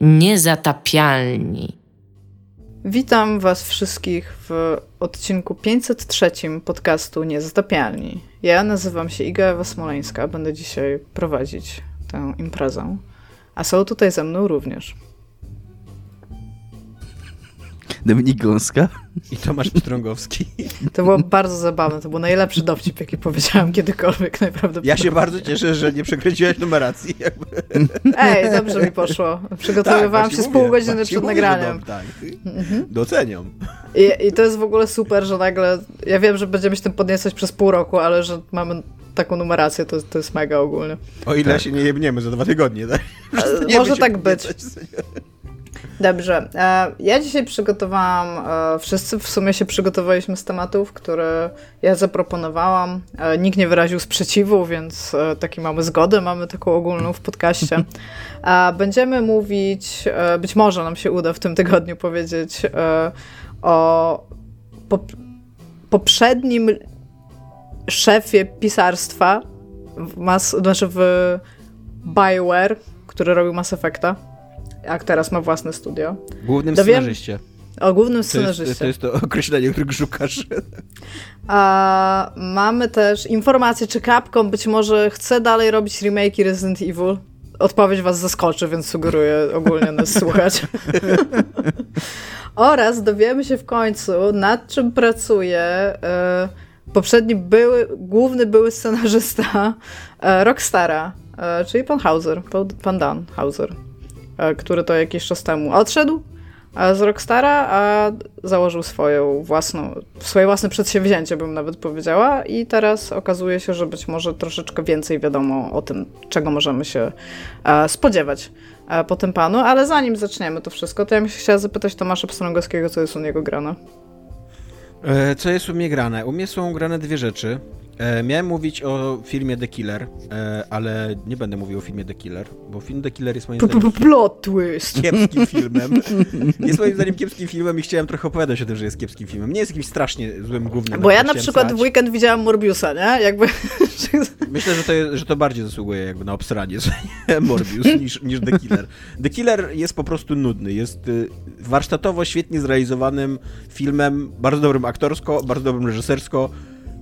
Niezatapialni. Witam Was wszystkich w odcinku 503 podcastu Niezatapialni. Ja nazywam się Iga Ewa Smoleńska, będę dzisiaj prowadzić tę imprezę, a są tutaj ze mną również Dominik Gąska. I Tomasz Pstrągowski. To było bardzo zabawne, to był najlepszy dowcip, jaki powiedziałam kiedykolwiek, najprawdopodobniej. Ja się bardzo cieszę, że nie przekręciłaś numeracji. Jakby. Ej, dobrze mi poszło. Przygotowywałam tak, się z pół godziny przed nagraniem. Mówię, tak. Mhm. Doceniam. I, I to jest w ogóle super, że nagle, ja wiem, że będziemy się tym podniecać przez pół roku, ale że mamy taką numerację, to, to jest mega ogólnie. O ile tak. się nie jebniemy za dwa tygodnie, tak? Może tak być. Dobrze. E, ja dzisiaj przygotowałam, e, wszyscy w sumie się przygotowaliśmy z tematów, które ja zaproponowałam. E, nikt nie wyraził sprzeciwu, więc taki mamy zgodę, mamy taką ogólną w podcaście. Będziemy mówić, być może nam się uda w tym tygodniu powiedzieć o poprzednim szefie pisarstwa, mas, znaczy w BioWare, który robił Mass Effecta a teraz ma własne studio. Głównym Dowiem... scenarzyście. O głównym scenarzyście. To jest, to jest to określenie, którego szukasz. A, mamy też informację, czy Capcom być może chce dalej robić remake Resident Evil. Odpowiedź was zaskoczy, więc sugeruję ogólnie nas słuchać. Oraz dowiemy się w końcu, nad czym pracuje e, poprzedni były, główny były scenarzysta e, Rockstara, e, czyli pan Hauser, pan Dan Hauser. E, który to jakiś czas temu odszedł e, z Rockstara, a założył swoją własną, swoje własne przedsięwzięcie, bym nawet powiedziała, i teraz okazuje się, że być może troszeczkę więcej wiadomo o tym, czego możemy się e, spodziewać po tym panu, ale zanim zaczniemy to wszystko, to ja bym chciała zapytać Tomasza Pstrągowskiego, co jest u niego grane. Co jest u mnie grane? U mnie są grane dwie rzeczy. E, miałem mówić o filmie The Killer, e, ale nie będę mówił o filmie The Killer, bo film The Killer jest moim zdaniem... Plot twist! Kiepskim filmem. Jest moim zdaniem kiepskim filmem i chciałem trochę opowiadać o tym, że jest kiepskim filmem. Nie jest jakimś strasznie złym głównym. Bo ja na przykład srać. w weekend widziałam Morbiusa, nie? Jakby... Myślę, że to, jest, że to bardziej zasługuje jakby na obsranie Morbius niż, niż The Killer. The Killer jest po prostu nudny. Jest y, warsztatowo świetnie zrealizowanym filmem, bardzo dobrym aktorsko, bardzo dobrym reżysersko,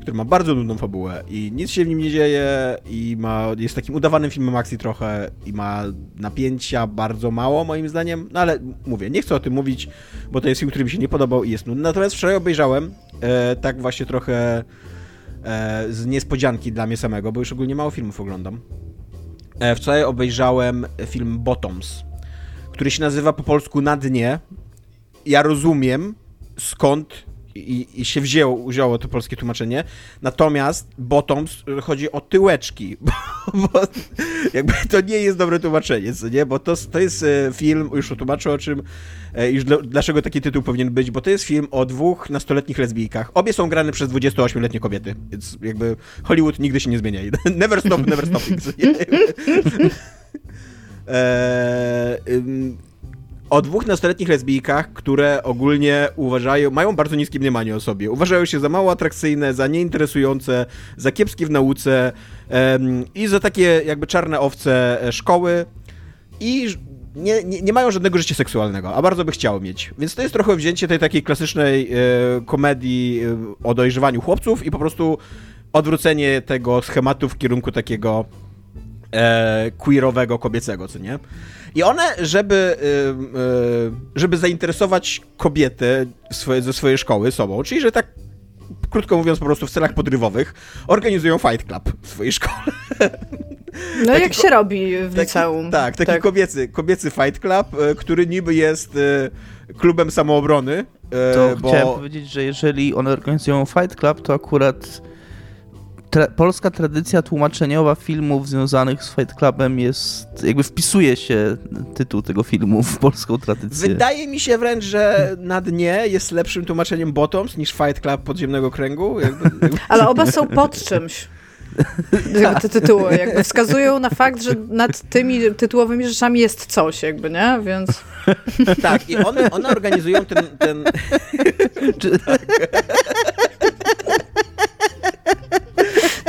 który ma bardzo nudną fabułę i nic się w nim nie dzieje i ma, jest takim udawanym filmem akcji trochę i ma napięcia bardzo mało moim zdaniem, no ale mówię, nie chcę o tym mówić, bo to jest film, który mi się nie podobał i jest nudny. Natomiast wczoraj obejrzałem e, tak właśnie trochę e, z niespodzianki dla mnie samego, bo już ogólnie mało filmów oglądam. E, wczoraj obejrzałem film Bottoms, który się nazywa po polsku Na dnie. Ja rozumiem skąd i, i się wzięło, wzięło to polskie tłumaczenie. Natomiast bottoms chodzi o tyłeczki, bo, bo jakby to nie jest dobre tłumaczenie, co nie? Bo to, to jest e, film, już tłumaczę o czym, e, już dlaczego taki tytuł powinien być, bo to jest film o dwóch nastoletnich lesbijkach. Obie są grane przez 28-letnie kobiety, więc jakby Hollywood nigdy się nie zmienia. Never stop, never stopping. Eee, o dwóch nastoletnich lesbijkach, które ogólnie uważają, mają bardzo niskie mniemanie o sobie. Uważają się za mało atrakcyjne, za nieinteresujące, za kiepskie w nauce i za takie jakby czarne owce e, szkoły i nie, nie, nie, mają żadnego życia seksualnego, a bardzo by chciały mieć. Więc to jest trochę wzięcie tej takiej klasycznej e, komedii e, o dojrzewaniu chłopców i po prostu odwrócenie tego schematu w kierunku takiego e, queerowego, kobiecego, co nie? I one, żeby, y, y, żeby zainteresować kobietę swoje, ze swojej szkoły sobą, czyli że tak krótko mówiąc, po prostu w celach podrywowych, organizują Fight Club w swojej szkole. No taki, jak się robi w taki, liceum. Tak, taki tak. Kobiecy, kobiecy Fight Club, y, który niby jest klubem samoobrony. To bo... chciałem powiedzieć, że jeżeli one organizują Fight Club, to akurat tra polska tradycja tłumaczeniowa filmów związanych z Fight Clubem jest, jakby wpisuje się tytuł tego filmu w polską tradycję. Wydaje mi się wręcz, że na dnie jest lepszym tłumaczeniem Bottoms niż Fight Club Podziemnego Kręgu. Jakby, jakby... Ale oba są pod czymś. Te tytuły jakby wskazują na fakt, że nad tymi tytułowymi rzeczami jest coś, jakby, nie? Więc... Tak, i one, one organizują ten... ten... Czy... Tak.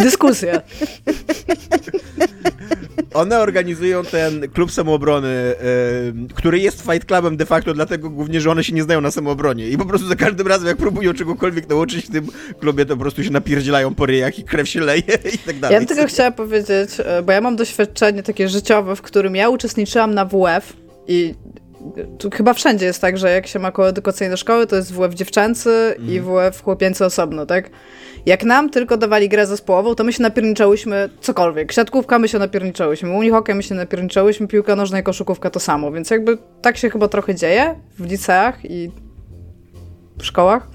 Dyskusja. one organizują ten klub samoobrony, yy, który jest Fight Clubem de facto dlatego głównie, że one się nie znają na samoobronie i po prostu za każdym razem jak próbują czegokolwiek nauczyć w tym klubie, to po prostu się napierdzielają po ryjach i krew się leje i tak dalej. Ja bym tylko chciała powiedzieć, e, bo ja mam doświadczenie takie życiowe, w którym ja uczestniczyłam na WF i chyba wszędzie jest tak, że jak się ma koedukacyjne szkoły, to jest WF dziewczęcy mm. i mhm. WF chłopięcy osobno, tak? Jak nam tylko dawali grę zespołową, to my się napierniczałyśmy cokolwiek. Siatkówka my się napierniczałyśmy, unihockey my się napierniczałyśmy, piłka nożna i koszykówka to samo. Więc jakby tak się chyba trochę dzieje w liceach i w szkołach.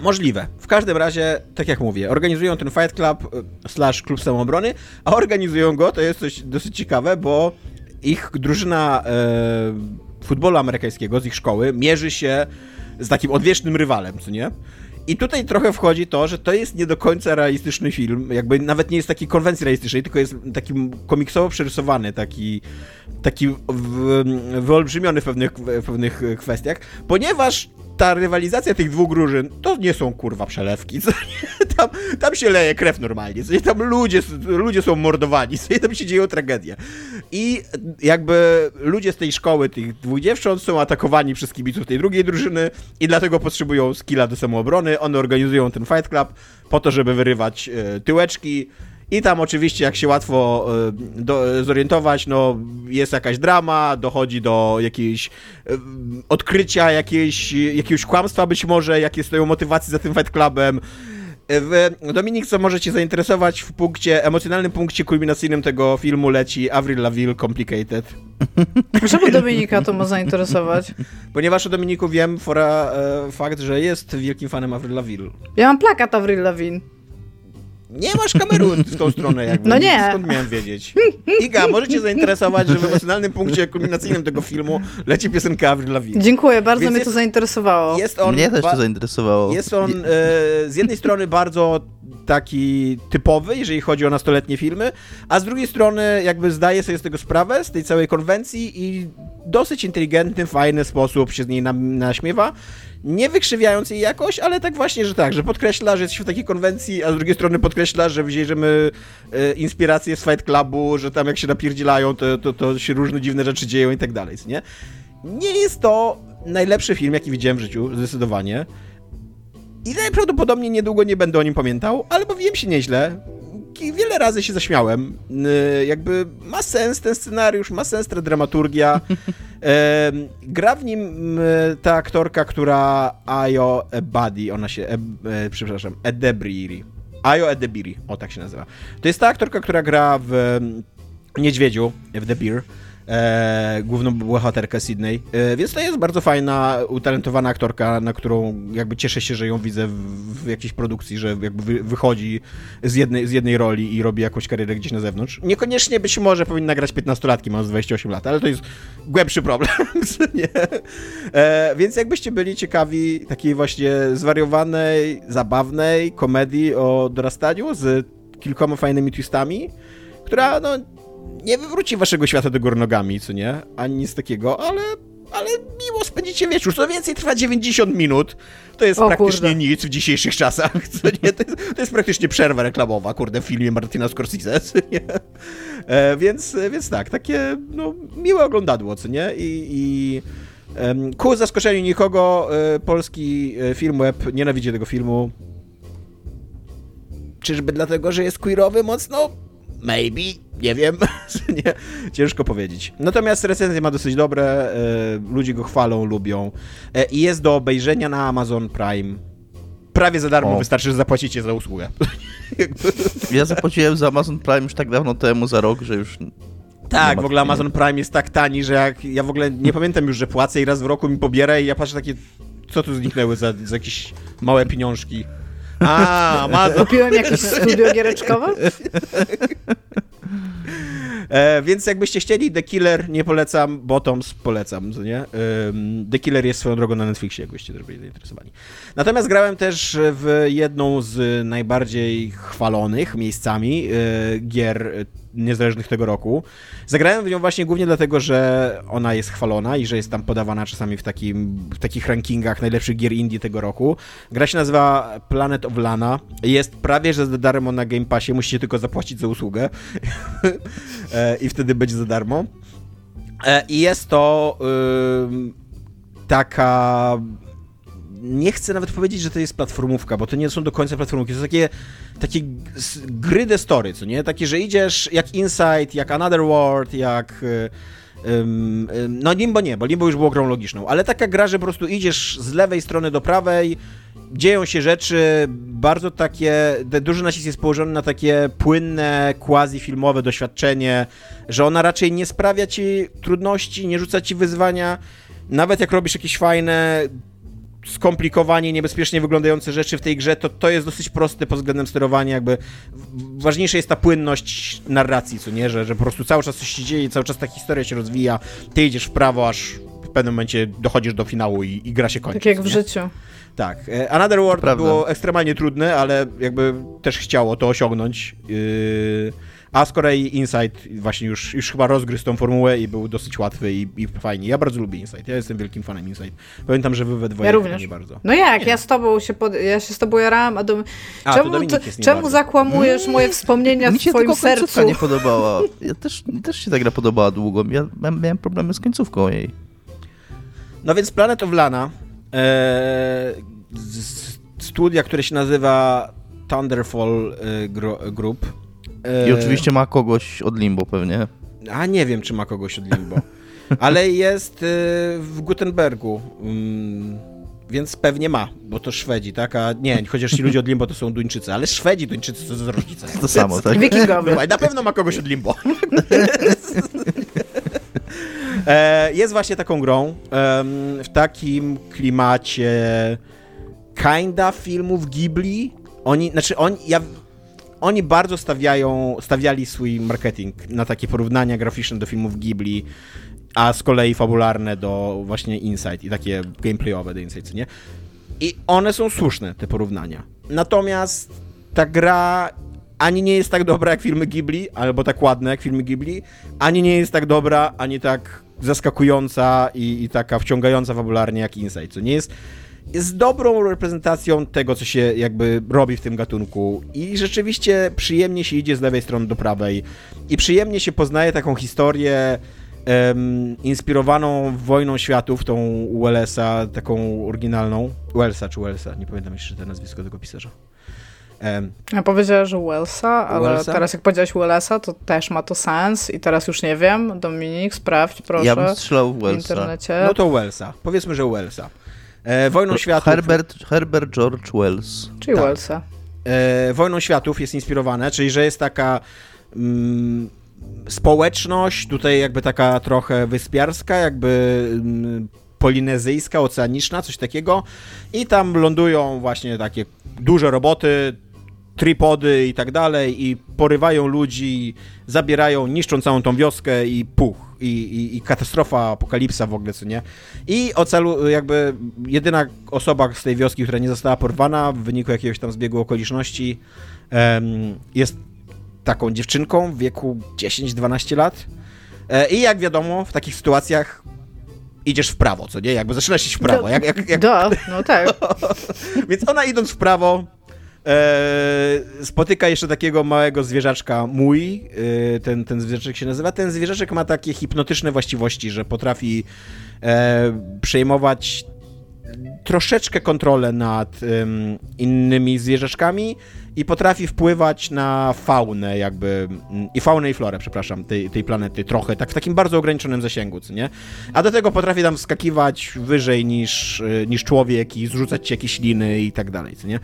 Możliwe. W każdym razie, tak jak mówię, organizują ten Fight Club e, slash Klub Samoobrony, a organizują go, to jest coś dosyć ciekawe, bo ich drużyna e, futbolu amerykańskiego z ich szkoły mierzy się z takim odwiecznym rywalem, co nie? I tutaj trochę wchodzi to, że to jest nie do końca realistyczny film, jakby nawet nie jest taki konwencji realistycznej, tylko jest taki komiksowo przerysowany, taki, taki wyolbrzymiony w pewnych, w pewnych kwestiach, ponieważ ta rywalizacja tych dwóch drużyn to nie są kurwa przelewki. Tam, tam się leje krew normalnie. Tam ludzie, ludzie są mordowani, tam się dzieją tragedie. I jakby ludzie z tej szkoły, tych dwóch dziewcząt są atakowani przez kibiców tej drugiej drużyny i dlatego potrzebują skilla do samoobrony. One organizują ten Fight Club po to, żeby wyrywać e, tyłeczki i tam oczywiście, jak się łatwo e, do, zorientować, no jest jakaś drama, dochodzi do jakiejś e, odkrycia jakiejś, jakiegoś kłamstwa być może, jakie stoją motywacje za tym Fight Clubem. E, w, Dominik, co może cię zainteresować w punkcie, emocjonalnym punkcie kulminacyjnym tego filmu leci Avril Lavigne Complicated. Czemu Dominika to ma zainteresować? Ponieważ o Dominiku wiem fora e, fakt, że jest wielkim fanem Avril Lavigne. Ja mam plakat Avril Lavigne. Nie masz kamery w tą stronę jakby. No nie. Skąd miałem wiedzieć? Iga, możecie zainteresować, że w emocjonalnym punkcie kulminacyjnym tego filmu leci piosenka Avril Lavigne. Dziękuję, bardzo Więc mnie jest, to zainteresowało. Jest on mnie też to zainteresowało. Jest on e, z jednej strony bardzo taki typowy, jeżeli chodzi o nastoletnie filmy, a z drugiej strony jakby zdaje sobie z tego sprawę, z tej całej konwencji i dosyć inteligentny, fajny sposób się z niej naśmiewa nie wykrzywiając jej jakoś, ale tak właśnie, że tak, że podkreśla, że jesteśmy w takiej konwencji, a z drugiej strony podkreśla, że wzięliśmy e, inspirację z Fight Clubu, że tam jak się napierdzielają, to, to, to się różne dziwne rzeczy dzieją i tak dalej, nie? Nie jest to najlepszy film, jaki widziałem w życiu, zdecydowanie. I najprawdopodobniej niedługo nie będę o nim pamiętał, ale bawiłem się nieźle wiele razy się zaśmiałem. Jakby ma sens ten scenariusz, ma sens ta dramaturgia. Gra w nim ta aktorka, która Ayo Ebadi, ona się, e, przepraszam, Edebriri. Ayo Edebiri, o tak się nazywa. To jest ta aktorka, która gra w Niedźwiedziu, w The Beer e, główną bohaterkę Sydney. E, więc to jest bardzo fajna, utalentowana aktorka, na którą jakby cieszę się, że ją widzę w, w jakiejś produkcji, że jakby wy, wychodzi z jednej, z jednej roli i robi jakąś karierę gdzieś na zewnątrz. Niekoniecznie być może powinna grać 15-latki, mam z 28 lat, ale to jest głębszy problem, nie? E, więc jakbyście byli ciekawi takiej właśnie zwariowanej, zabawnej komedii o dorastaniu z kilkoma fajnymi twistami, która no nie wywróci waszego świata do góry nogami, co nie? Ani nic takiego, ale, ale miło spędzicie wieczór. Co więcej, trwa 90 minut. To jest o, praktycznie kurde. nic w dzisiejszych czasach, co nie? To jest, to jest, praktycznie przerwa reklamowa, kurde, w filmie Martina Scorsese, co nie? E, więc, więc tak, takie, no, miłe oglądadło, co nie? I... i Ku zaskoczeniu nikogo, e, polski e, film web nienawidzi tego filmu. Czyżby dlatego, że jest queerowy mocno? Maybe, nie wiem, nie, ciężko powiedzieć. Natomiast recenzje ma dosyć dobre, e, ludzie go chwalą, lubią e, i jest do obejrzenia na Amazon Prime. Prawie za darmo, o. wystarczy, że zapłacicie za usługę. ja zapłaciłem za Amazon Prime już tak dawno temu, za rok, że już tak, w ogóle Amazon Prime jest tak tani, że jak ja w ogóle nie pamiętam już, że płacę i raz w roku mi pobiera i ja patrzę takie, co tu zniknęły za, za jakieś małe pieniążki. A, Amazon. Kupiłem jakieś studio giereczkowe? E, więc jakbyście chcieli, The Killer nie polecam, Bottoms polecam, co nie? The Killer jest swoją drogą na Netflixie, jakbyście też byli zainteresowani. Natomiast grałem też w jedną z najbardziej chwalonych miejscami e, gier niezależnych tego roku. Zagrałem w nią właśnie głównie dlatego, że ona jest chwalona i że jest tam podawana czasami w, takim, w takich rankingach najlepszych gier indie tego roku. Gra się nazywa Planet of Lana. Jest prawie, że za darmo na Game Passie, musicie tylko zapłacić za usługę e, i wtedy będzie za darmo. E, I jest to yy, taka nie chcę nawet powiedzieć, że to jest platformówka, bo to nie są do końca platformówki, to są takie, takie gry de story, co nie? Takie, że idziesz jak Inside, jak Another World, jak... Um, no Limbo nie, bo Limbo już było grą logiczną, ale taka gra, że po prostu idziesz z lewej strony do prawej, dzieją się rzeczy bardzo takie, duży nacisk jest położony na takie płynne, quasi-filmowe doświadczenie, że ona raczej nie sprawia ci trudności, nie rzuca ci wyzwania, nawet jak robisz jakieś fajne, skomplikowanie, niebezpiecznie wyglądające rzeczy w tej grze, to to jest dosyć proste pod względem sterowania, jakby ważniejsza jest ta płynność narracji, co nie, że, że po prostu cały czas coś się dzieje, cały czas ta historia się rozwija, ty idziesz w prawo, aż w pewnym momencie dochodzisz do finału i, i gra się kończy. Tak jak w nie? życiu. Tak. E, Another World było ekstremalnie trudne, ale jakby też chciało to osiągnąć. Yy... A z kolei Insight właśnie już, już chyba rozgryzł tą formułę i był dosyć łatwy i, i fajnie. Ja bardzo lubię Insight. Ja jestem wielkim fanem Insight. Pamiętam, że wy we dwoje ja również. nie bardzo. No jak, ja z tobą się pod... ja się z tobą jarałam, a, do... a czemu, to, czemu zakłamujesz moje mm. wspomnienia Mi w swoim sercu? Mi się nie podobała. Ja też, też się ta gra podobała długo. Ja miałem problemy z końcówką jej. No więc Planet of Lana e, studia, które się nazywa Thunderfall e, Group i oczywiście ma kogoś od Limbo pewnie. A nie wiem, czy ma kogoś od Limbo. Ale jest y, w Gutenbergu. Mm, więc pewnie ma, bo to Szwedzi, tak? A nie, chociaż ci ludzie od Limbo to są Duńczycy, ale Szwedzi, Duńczycy to za różnica. To więc, samo, tak? Wikingowie. Na pewno ma kogoś od Limbo. E, jest właśnie taką grą w takim klimacie kinda filmów Ghibli. Oni, znaczy oni, ja oni bardzo stawiają, stawiali swój marketing na takie porównania graficzne do filmów Ghibli, a z kolei fabularne do właśnie Insight i takie gameplayowe do Insight, nie? I one są słuszne, te porównania. Natomiast ta gra ani nie jest tak dobra jak filmy Ghibli, albo tak ładna jak filmy Ghibli, ani nie jest tak dobra, ani tak zaskakująca i, i taka wciągająca fabularnie jak Insight, co nie jest jest dobrą reprezentacją tego, co się jakby robi w tym gatunku i rzeczywiście przyjemnie się idzie z lewej strony do prawej i przyjemnie się poznaje taką historię um, inspirowaną wojną światów, tą Wellesa, taką oryginalną. Wellsa czy Wellsa, nie pamiętam jeszcze te nazwisko tego pisarza. Um, ja powiedziała, że Wellsa, ale Wellsa? teraz jak powiedziałeś Wellesa, to też ma to sens i teraz już nie wiem. Dominik, sprawdź proszę. Ja bym strzelał w Wellsa. W internecie. No to Wellsa. Powiedzmy, że Wellsa. E, Wojną Światów... Herbert, Herbert George Wells. Czyli tak. Wellsa. E, Wojną Światów jest inspirowane, czyli że jest taka mm, społeczność, tutaj jakby taka trochę wyspiarska, jakby mm, polinezyjska, oceaniczna, coś takiego i tam lądują właśnie takie duże roboty, tripody i tak dalej i porywają ludzi, zabierają, niszczą całą tą wioskę i puch i, i, i, katastrofa, apokalipsa w ogóle, co nie? I ocelu, jakby jedyna osoba z tej wioski, która nie została porwana w wyniku jakiegoś tam zbiegu okoliczności, um, jest taką dziewczynką w wieku 10-12 lat. E, I jak wiadomo, w takich sytuacjach idziesz w prawo, co nie? Jakby zaczynasz iść w prawo. Jak, jak, jak... Da, no tak. Więc ona idąc w prawo, E, spotyka jeszcze takiego małego zwierzaczka mój, e, ten, ten zwierzaczek się nazywa. Ten zwierzaczek ma takie hipnotyczne właściwości, że potrafi e, przejmować troszeczkę kontrolę nad innymi zwierzaczkami i potrafi wpływać na faunę jakby, i faunę i florę, przepraszam, tej, tej planety trochę, tak w takim bardzo ograniczonym zasięgu, co nie? A do tego potrafi tam skakiwać wyżej niż, niż człowiek i zrzucać ci jakieś liny i tak dalej, co nie?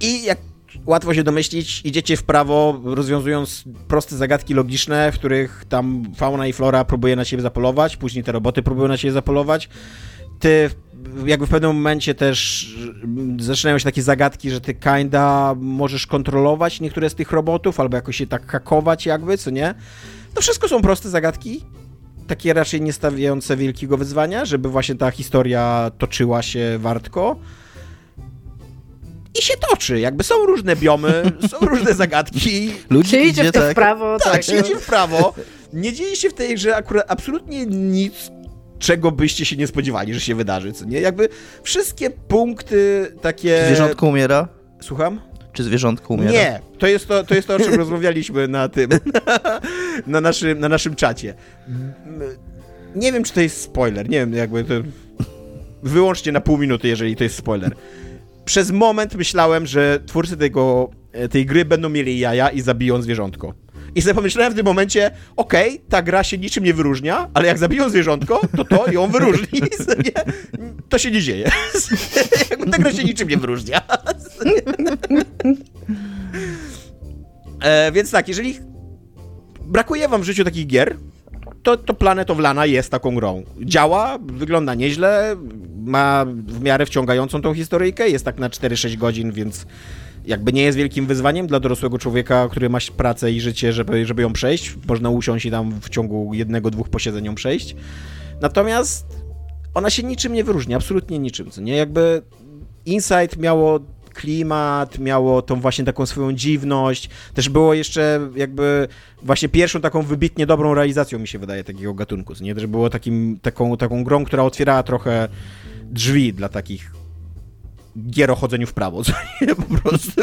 I jak łatwo się domyślić, idziecie w prawo, rozwiązując proste zagadki logiczne, w których tam fauna i flora próbuje na siebie zapolować, później te roboty próbują na siebie zapolować. Ty jakby w pewnym momencie też zaczynają się takie zagadki, że ty kinda możesz kontrolować niektóre z tych robotów, albo jakoś się tak hakować jakby, co nie? To wszystko są proste zagadki, takie raczej nie stawiające wielkiego wyzwania, żeby właśnie ta historia toczyła się wartko. I się toczy. Jakby są różne biomy, są różne zagadki. Ludzi się idzie w to tak. w prawo. Tak, tak się idzie w prawo. Nie dzieje się w tej grze akurat absolutnie nic, czego byście się nie spodziewali, że się wydarzy, co nie? Jakby wszystkie punkty takie... Zwierzątko umiera? Słucham? Czy zwierzątko umiera? Nie, to jest to, to, jest to o czym rozmawialiśmy na tym, na, naszym, na naszym czacie. Nie wiem, czy to jest spoiler, nie wiem, jakby to... Wyłącznie na pół minuty, jeżeli to jest spoiler. Przez moment myślałem, że twórcy tego, tej gry będą mieli jaja i zabiją zwierzątko. I sobie pomyślałem w tym momencie, okej, okay, ta gra się niczym nie wyróżnia, ale jak zabiją zwierzątko, to to ją wyróżni. To się nie dzieje. Ta gra się niczym nie wyróżnia. E, więc tak, jeżeli brakuje wam w życiu takich gier, to, to Planet of Lana jest taką grą. Działa, wygląda nieźle, ma w miarę wciągającą tą historyjkę, jest tak na 4-6 godzin, więc jakby nie jest wielkim wyzwaniem dla dorosłego człowieka, który ma pracę i życie, żeby, żeby ją przejść. Można usiąść i tam w ciągu jednego, dwóch posiedzeń ją przejść. Natomiast ona się niczym nie wyróżni, absolutnie niczym, co nie? Jakby Insight miało klimat, miało tą właśnie taką swoją dziwność. Też było jeszcze jakby właśnie pierwszą taką wybitnie dobrą realizacją, mi się wydaje, takiego gatunku. Nie? Też było takim, taką, taką grą, która otwierała trochę drzwi dla takich gier o chodzeniu w prawo, co nie, po prostu.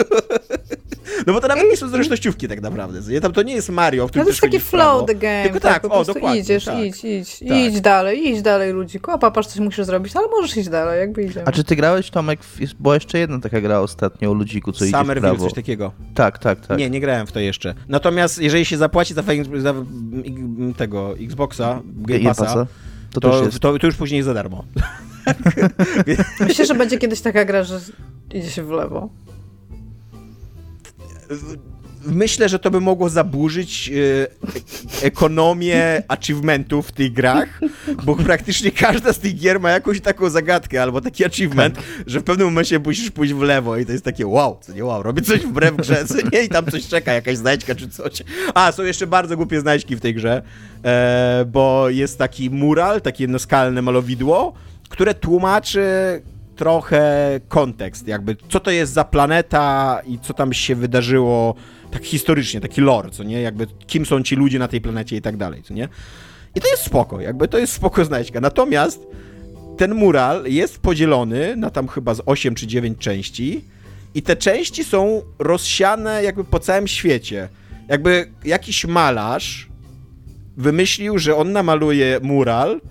No bo to nawet nie są zręcznościówki tak naprawdę, nie? Tam to nie jest Mario, w którym No to jest taki flow the game, Tylko tak, tak po o, dokładnie, idziesz, tak. idź, idź, tak. idź dalej, idź dalej ludzi. Kopa, patrz, coś musisz zrobić, ale możesz iść dalej, jakby idziemy. A czy ty grałeś, Tomek, w, była jeszcze jedna taka gra ostatnio o ludziku, co idzie w prawo. coś takiego. Tak, tak, tak. Nie, nie grałem w to jeszcze. Natomiast jeżeli się zapłaci za, za tego Xboxa, Game Passa, to, to, to, to już później jest za darmo. Myślę, że będzie kiedyś taka gra, że idzie się w lewo. Myślę, że to by mogło zaburzyć e, ekonomię achievementów w tych grach, bo praktycznie każda z tych gier ma jakąś taką zagadkę albo taki achievement, tak. że w pewnym momencie musisz pójść w lewo i to jest takie wow, co nie wow, robię coś wbrew grze, co nie, i tam coś czeka, jakaś znajdźka czy coś. A, są jeszcze bardzo głupie znajdźki w tej grze, e, bo jest taki mural, takie jednoskalne malowidło, które tłumaczy trochę kontekst, jakby co to jest za planeta i co tam się wydarzyło tak historycznie, taki lore, co nie, jakby kim są ci ludzie na tej planecie i tak dalej, co nie. I to jest spoko, jakby to jest spoko znajdźka. Natomiast ten mural jest podzielony na tam chyba z 8 czy 9 części i te części są rozsiane jakby po całym świecie. Jakby jakiś malarz wymyślił, że on namaluje mural,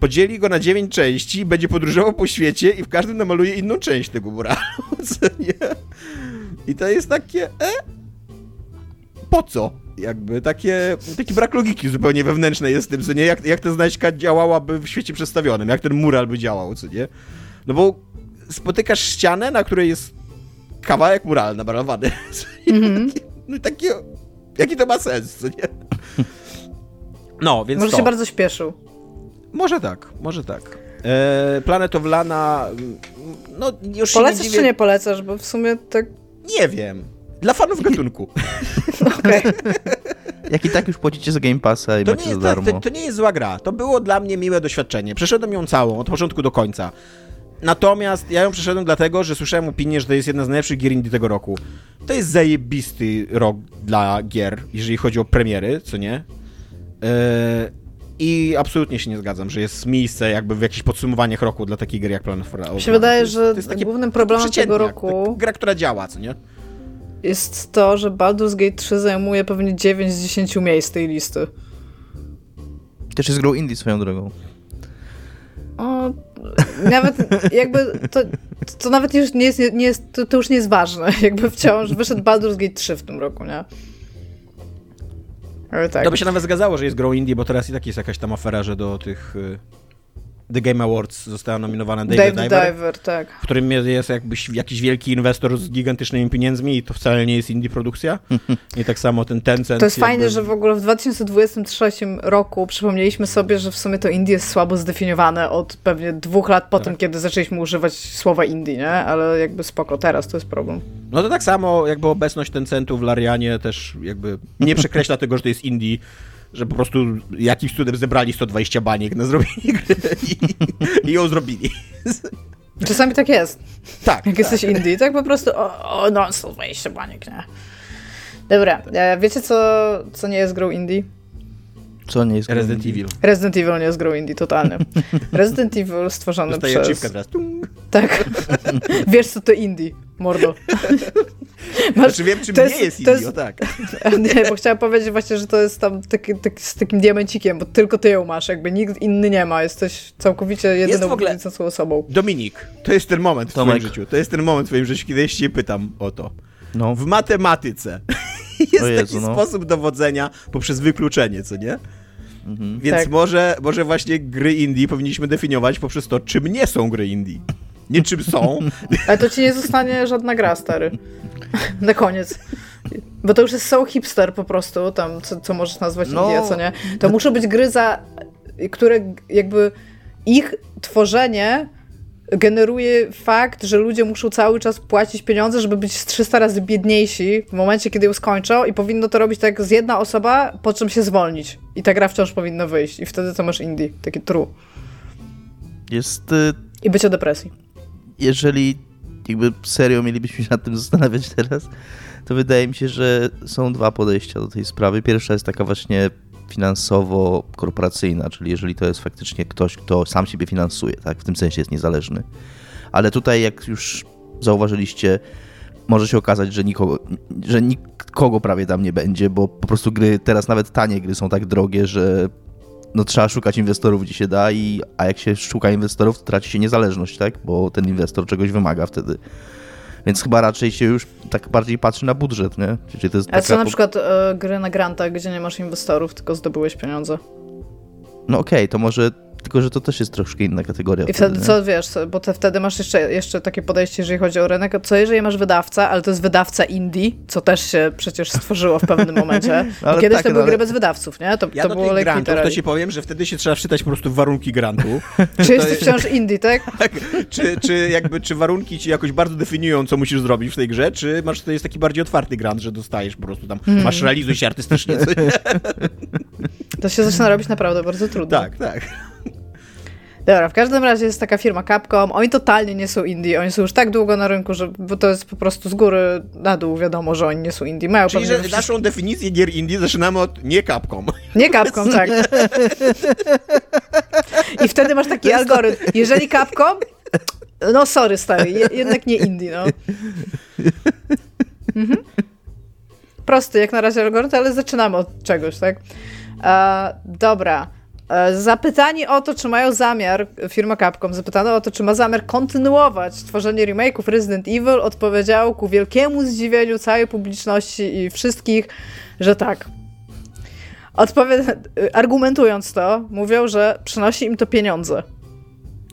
podzieli go na dziewięć części, będzie podróżował po świecie i w każdym namaluje inną część tego muralu? I to jest takie, e? Po co? Jakby takie, taki brak logiki zupełnie wewnętrznej jest w tym, co nie? Jak, jak ta znajdźka działałaby w świecie przedstawionym, jak ten mural by działał, co nie? No bo spotykasz ścianę, na której jest kawałek mural namalowany. Mm -hmm. No i takie, jaki to ma sens, co nie? No, więc Może to. się bardzo śpieszył. Może tak, może tak. E, Planet of Lana, no już Polecasz nie czy nie polecasz, bo w sumie tak... Nie wiem. Dla fanów gatunku. Okej. Jak i tak już płacicie za Game Passa i to macie nie, za darmo. To, to, nie jest zła gra. To było dla mnie miłe doświadczenie. Przeszedłem ją całą, od początku do końca. Natomiast ja ją przeszedłem dlatego, że słyszałem opinię, że to jest jedna z najlepszych gier indie tego roku. To jest zajebisty rok dla gier, jeżeli chodzi o premiery, co nie? Eee, i absolutnie się nie zgadzam, że jest miejsce jakby w jakichś podsumowaniach roku dla takiej gry jak Plan of Mi się wydaje, że głównym problemem tego roku... Gra, która działa, co nie? Jest to, że Baldur's Gate 3 zajmuje pewnie 9 z 10 miejsc tej listy. Też jest grą indie swoją drogą. O, nawet jakby to, to nawet już nie jest, nie jest to, to, już nie jest ważne. Jakby wciąż wyszedł Baldur's Gate 3 w tym roku, nie? Ale tak. To by się nawet zgadzało, że jest grą indie, bo teraz i tak jest jakaś tam afera, że do tych y, The Game Awards została nominowana Dave, Dave Diver, Diver tak. w którym jest jakbyś jakiś wielki inwestor z gigantycznymi pieniędzmi i to wcale nie jest indie produkcja. I tak samo ten Tencent. To jest jakby... fajne, że w ogóle w 2023 roku przypomnieliśmy sobie, że w sumie to indie jest słabo zdefiniowane od pewnie dwóch lat po tak. tym, kiedy zaczęliśmy używać słowa indie, nie? Ale jakby spoko, teraz to jest problem. No to tak samo jakby obecność Tencentu w Larianie też jakby nie przekreśla tego, że to jest indie, że po prostu jakimś cudem zebrali 120 baniek na zrobienie gry i, i ją zrobili. Czasami tak jest. Tak. Jak tak. jesteś indie, tak po prostu o, o no, 120 baniek, nie? Dobra, e, wiecie co, co nie jest grą indie? Co nie jest Resident Evil. Resident Evil nie jest grą indie, totalnie. Resident Evil stworzony Dostaję przez... teraz. Tung. Tak. Wiesz co to indie, mordo. Masz... Znaczy wiem, czym to nie jest- jest to indie, jest- o tak. Nie, bo chciałam powiedzieć właśnie, że to jest tam taki, taki, z takim diamencikiem, bo tylko ty ją masz, jakby nikt inny nie ma. Jesteś całkowicie jedyną w ogóle- osobą. Dominik, to jest ten moment w Tomek. twoim życiu. To jest ten moment w twoim życiu, kiedy ja się pytam o to. No, W matematyce jest Jezu, taki no. sposób dowodzenia poprzez wykluczenie, co nie? Mhm. Więc Tak. może, może właśnie gry indie powinniśmy definiować poprzez to, czym nie są gry indie. Nie czym są, Ale to ci nie zostanie żadna gra, stary. Na koniec. Bo to już jest so hipster po prostu, tam, co, co możesz nazwać No. Indie, co nie? To muszą być gry, za, które jakby ich tworzenie generuje fakt, że ludzie muszą cały czas płacić pieniądze, żeby być z 300 razy biedniejsi w momencie, kiedy ją skończą i powinno to robić tak z jedna osoba, po czym się zwolnić. I ta gra wciąż powinna wyjść. I wtedy to masz indie, taki true. jest... y, I być o depresji. jeżeli jakby serio mielibyśmy się nad tym zastanawiać teraz, to wydaje mi się, że są dwa podejścia do tej sprawy. Pierwsza jest taka właśnie finansowo-korporacyjna, czyli jeżeli to jest faktycznie ktoś, kto sam siebie finansuje, tak, w tym sensie jest niezależny. Ale tutaj, jak już zauważyliście, może się okazać, że nikogo, że nikogo prawie tam nie będzie, bo po prostu gry, teraz nawet tanie gry są tak drogie, że no trzeba szukać inwestorów gdzie się da, i, a jak się szuka inwestorów, to traci się niezależność, tak? Bo ten inwestor czegoś wymaga wtedy. Więc chyba raczej się już tak bardziej patrzy na budżet, nie? Czyli to jest A co na przykład e, gry na grantach, gdzie nie masz inwestorów, tylko zdobyłeś pieniądze? No okej, to może, tylko że to też jest troszkę inna kategoria. I wtedy nie? co wiesz, bo te, wtedy masz jeszcze, jeszcze takie podejście, jeżeli chodzi o rynek. Co jeżeli masz wydawca, ale to jest wydawca indie, co też się przecież stworzyło w pewnym momencie. Ale kiedyś tak, to no były ale- gry bez wydawców, nie? To, ja to do było grantów to ci powiem, że wtedy się trzeba wczytać po prostu w warunki grantu. Czy jesteś wciąż indie, tak? czy, czy jakby, czy warunki ci jakoś bardzo definiują, co musisz zrobić w tej grze, czy masz, to jest taki bardziej otwarty grant, że dostajesz po prostu tam, Mhm. masz realizuj się artystycznie. To się zaczyna robić naprawdę bardzo trudno. Tak, tak. Dobra, w każdym razie jest taka firma Capcom, oni totalnie nie są indie, oni są już tak długo na rynku, że bo to jest po prostu z góry na dół wiadomo, że oni nie są indie. Mają Czyli, że naszą definicję gier indie zaczynamy od nie Capcom. Nie Capcom, tak. I wtedy masz taki algorytm. Jeżeli Capcom, no sorry stary, je, jednak nie indie, no. Mhm. Prosty jak na razie algorytm, ale zaczynamy od czegoś, tak? E, dobra. E, Zapytani o to, czy mają zamiar, firma Capcom zapytano o to, czy ma zamiar kontynuować tworzenie remake'ów Resident Evil, odpowiedział ku wielkiemu zdziwieniu całej publiczności i wszystkich, że tak. Odpowie... Argumentując to, mówią, że przynosi im to pieniądze.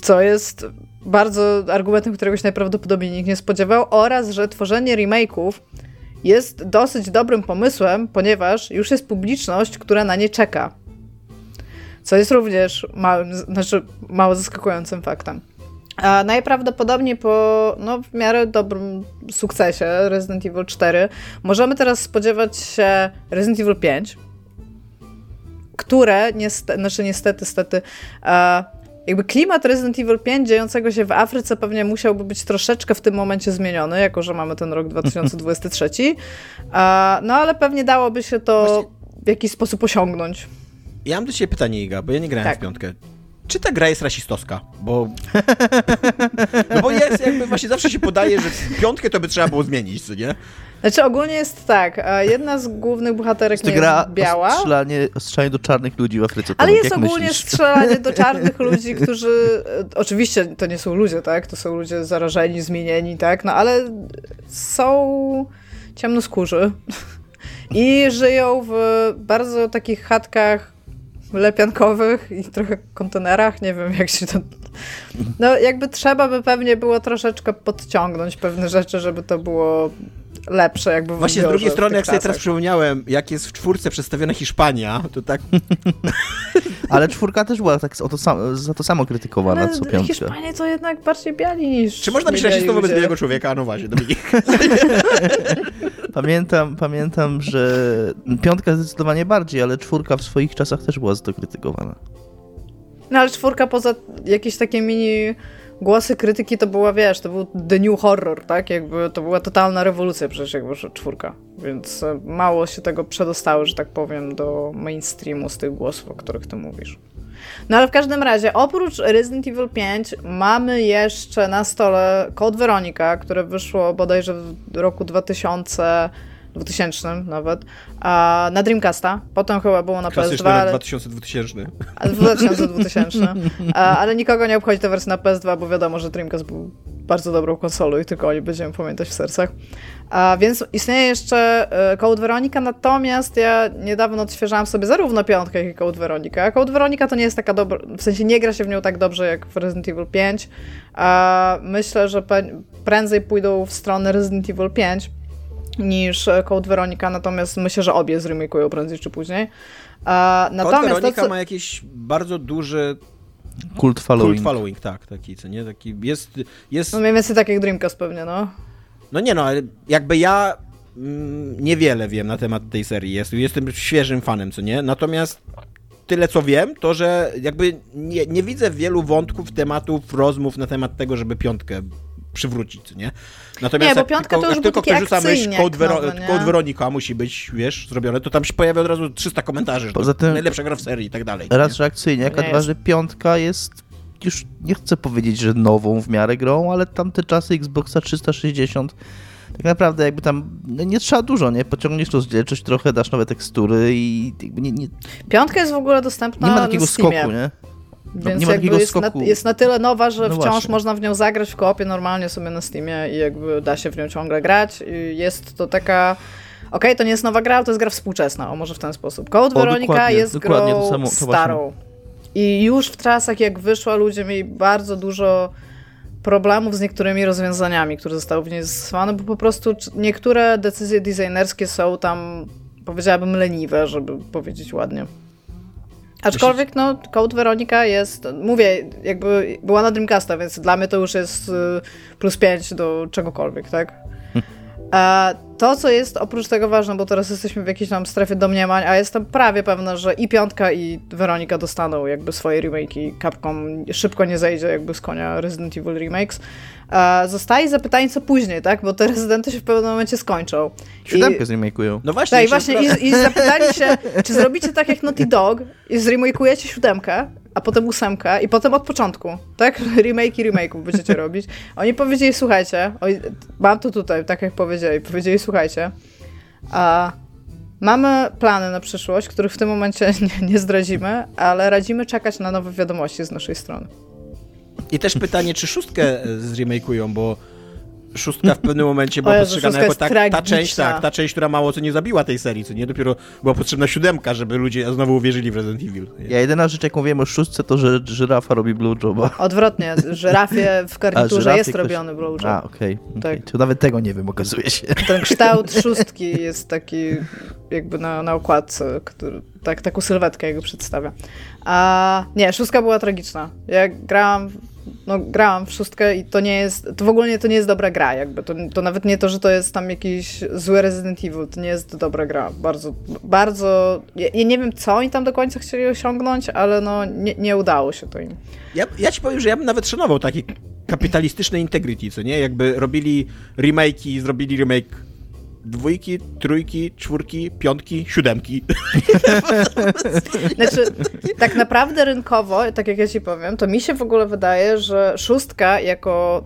Co jest bardzo argumentem, którego się najprawdopodobniej nikt nie spodziewał, oraz że tworzenie remake'ów jest dosyć dobrym pomysłem, ponieważ już jest publiczność, która na nie czeka. Co jest również małym, znaczy mało zaskakującym faktem. A najprawdopodobniej po no, w miarę dobrym sukcesie Resident Evil 4 możemy teraz spodziewać się Resident Evil 5, które niestety, znaczy niestety, stety, e, jakby klimat Resident Evil 5 dziejącego się w Afryce pewnie musiałby być troszeczkę w tym momencie zmieniony, jako że mamy ten rok 2023. E, no ale pewnie dałoby się to w jakiś sposób osiągnąć. Ja mam do ciebie pytanie, Iga, bo ja nie grałem Tak. w piątkę. Czy ta gra jest rasistowska? Bo... No bo jest, jakby właśnie zawsze się podaje, że piątkę to by trzeba było zmienić, co nie? Znaczy ogólnie jest tak, e, jedna z głównych bohaterek nie gra jest biała. strzelanie, strzelanie do czarnych ludzi w Afryce. Ale Tomek, jest jak ogólnie myślisz? strzelanie do czarnych ludzi, którzy. e, Oczywiście to nie są ludzie, tak? To są ludzie zarażeni, zmienieni, tak? No ale są ciemnoskórzy i żyją w bardzo takich chatkach lepiankowych i trochę kontenerach. Nie wiem, jak się to. No, jakby trzeba by pewnie było troszeczkę podciągnąć pewne rzeczy, żeby to było lepsze, jakby w Właśnie z drugiej strony, jak sobie teraz przypomniałem, jak jest w czwórce przedstawiona Hiszpania, to tak Ale czwórka też była tak o to sam, za to samo krytykowana, Ale co piątka. Hiszpanie to jednak bardziej biali niż. Czy można być rasistą wobec białego człowieka? No właśnie, Dominik. Pamiętam, pamiętam, że piątka zdecydowanie bardziej, ale czwórka w swoich czasach też była za to krytykowana. No ale czwórka poza jakieś takie mini głosy krytyki to była, wiesz, to był the new horror, tak? Jakby to była totalna rewolucja przecież jakby czwórka. Więc e, mało się tego przedostało, że tak powiem, do mainstreamu z tych głosów, o których ty mówisz. No ale w każdym razie, oprócz Resident Evil 5 mamy jeszcze na stole Code Veronica, które wyszło bodajże w roku 2000 2000 nawet, a na Dreamcasta. Potem chyba było na PS2. Ale... 2000-2000. 2000 ale nikogo nie obchodzi ta wersja na PS2, bo wiadomo, że Dreamcast był bardzo dobrą konsolą i tylko oni będziemy pamiętać w sercach. A więc istnieje jeszcze e, Code Veronica, natomiast ja niedawno odświeżałam sobie zarówno piątkę, jak i Code Veronica. Code Veronica to nie jest taka dobra, w sensie nie gra się w nią tak dobrze jak w Resident Evil 5. A myślę, że prędzej pójdą w stronę Resident Evil 5 niż Code Veronica, natomiast myślę, że obie zremikują prędzej czy później. A, natomiast Code Veronica co... ma jakiś bardzo duży Kult following. Kult following, tak, taki, co nie? Taki jest, jest... No mniej więcej tak jak Dreamcast pewnie, no. No nie no, ale jakby ja mm, niewiele wiem na temat tej serii. Jest, jestem świeżym fanem, co nie? Natomiast tyle co wiem, to że jakby nie, nie widzę wielu wątków, tematów, rozmów na temat tego, żeby piątkę przywrócić, nie? Natomiast nie, bo piątka tylko, to już tylko rzuca myśl, Code, Vero Code Veronica musi być, wiesz, zrobione, to tam się pojawia od razu 300 komentarzy, że Poza tym, najlepsza gra w serii i tak dalej. Raz nie? reakcyjnie, jak dwa, że piątka jest już nie chcę powiedzieć, że nową w miarę grą, ale tamte czasy Xboxa 360 tak naprawdę jakby tam no nie trzeba dużo, nie? Pociągniesz rozdzielczość trochę, dasz nowe tekstury i nie, nie... Piątka jest w ogóle dostępna Nie ma takiego skoku, nie? No, Więc nie jakby jest na, jest, na, tyle nowa, że no wciąż właśnie. można w nią zagrać w koopie normalnie sobie na Steamie i jakby da się w nią ciągle grać. I jest to taka... Okej, okay, to nie jest nowa gra, ale to jest gra współczesna, o może w ten sposób. Code o, Veronica jest dokładnie, grą samo, starą. I już w czasach, jak wyszła, ludzie mieli bardzo dużo problemów z niektórymi rozwiązaniami, które zostały w niej zastosowane, bo po prostu niektóre decyzje designerskie są tam, powiedziałabym, leniwe, żeby powiedzieć ładnie. Aczkolwiek, no, Code Veronica jest, mówię, jakby była na Dreamcasta, więc dla mnie to już jest y, plus 5 do czegokolwiek, tak? A to, co jest oprócz tego ważne, bo teraz jesteśmy w jakiejś tam strefie domniemań, a jestem prawie pewna, że i Piątka, i Weronika dostaną jakby swoje remake'i. Capcom szybko nie zejdzie jakby z konia Resident Evil Remakes. Zostaje zapytanie, co później, tak? Bo te rezydenty się w pewnym momencie skończą. Siódemkę I... zremake'ują. No właśnie. Tak, i właśnie i, i zapytali się, czy zrobicie tak jak Naughty Dog i zremake'ujecie siódemkę, a potem ósemkę i potem od początku, tak? Remake i remake'ów będziecie robić. Oni powiedzieli, słuchajcie, oj, mam to tutaj, tak jak powiedzieli, powiedzieli, słuchajcie, a mamy plany na przyszłość, których w tym momencie nie, nie zdradzimy, ale radzimy czekać na nowe wiadomości z naszej strony. I też pytanie, czy szóstkę zremake'ują, bo szóstka w pewnym momencie była postrzegana jako ta, ta, część, tak, ta część, która mało co nie zabiła tej serii, co nie? Dopiero była potrzebna siódemka, żeby ludzie znowu uwierzyli w Resident Evil. Ja jedyna rzecz, jaką wiem o szóstce, to, że żyrafa robi blowjoba. Odwrotnie, żyrafie w garniturze jest ktoś... robiony blowjob. A, okej. Okay, okay. Tak. To nawet tego nie wiem, okazuje się. Ten kształt szóstki jest taki jakby na, na okładce, który, tak, taką sylwetkę jego przedstawia. A nie, szóstka była tragiczna. Ja grałam no, grałam w szóstkę i to nie jest, to w ogóle to nie jest dobra gra, jakby, to, to nawet nie to, że to jest tam jakiś zły Resident Evil, to nie jest dobra gra, bardzo, bardzo, ja, ja nie wiem, co oni tam do końca chcieli osiągnąć, ale no, nie, nie udało się to im. Ja, ja ci powiem, że ja bym nawet szanował taki kapitalistyczne integrity, co nie, jakby robili remake'i, zrobili remake dwójki, trójki, czwórki, piątki, siódemki. Znaczy, tak naprawdę rynkowo, tak jak ja ci powiem, to mi się w ogóle wydaje, że szóstka jako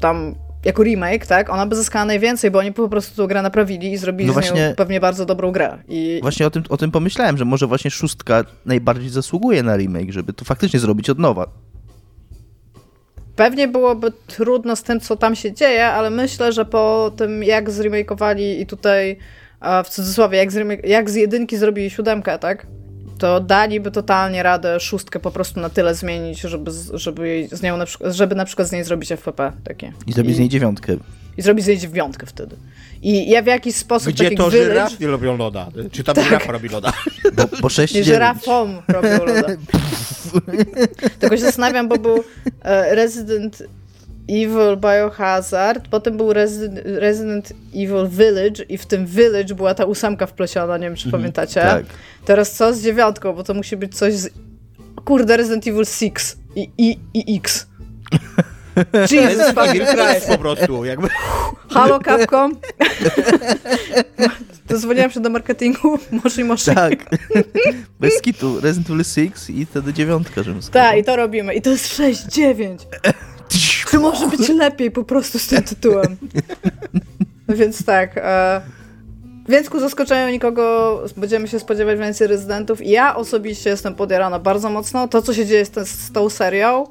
tam jako remake, tak, ona by zyskała najwięcej, bo oni po prostu tą grę naprawili i zrobili no właśnie, z nią pewnie bardzo dobrą grę. I... Właśnie o tym, o tym pomyślałem, że może właśnie szóstka najbardziej zasługuje na remake, żeby to faktycznie zrobić od nowa. Pewnie byłoby trudno z tym, co tam się dzieje, ale myślę, że po tym, jak zremakeowali i tutaj w cudzysłowie, jak z, jak z jedynki zrobili siódemkę, tak? To daliby totalnie radę szóstkę po prostu na tyle zmienić, żeby, żeby, z nią na przykład, żeby na przykład z niej zrobić FPP takie. I zrobić I, z niej dziewiątkę. I zrobić z niej dziewiątkę wtedy. I ja w jakiś sposób. Gdzie to village... żyrafy robią loda? Czy tam tak. żyrafa robi loda? Bo, bo 6 Nie żyrafą robią loda. Tylko się zastanawiam, bo był e, Resident Evil Biohazard, potem był Resident, Resident Evil Village i w tym Village była ta ósemka wpleciona, nie wiem czy mhm, pamiętacie. Tak. Teraz co z dziewiątką, bo to musi być coś z... Kurde, Resident Evil 6 i, i, i X. Jesus fucking Christ po prostu, jakby. Halo Capcom. Dozwoliłam się do marketingu, może i może. Tak. Bez kitu. Resident Evil 6 i wtedy dziewiątka rzymska. Tak, i to robimy. I to jest 6-9. To może być lepiej po prostu z tym tytułem. No więc tak. E, więc ku zaskoczeniu nikogo będziemy się spodziewać więcej rezydentów. Ja osobiście jestem podjarana bardzo mocno. To, co się dzieje z, z tą serią,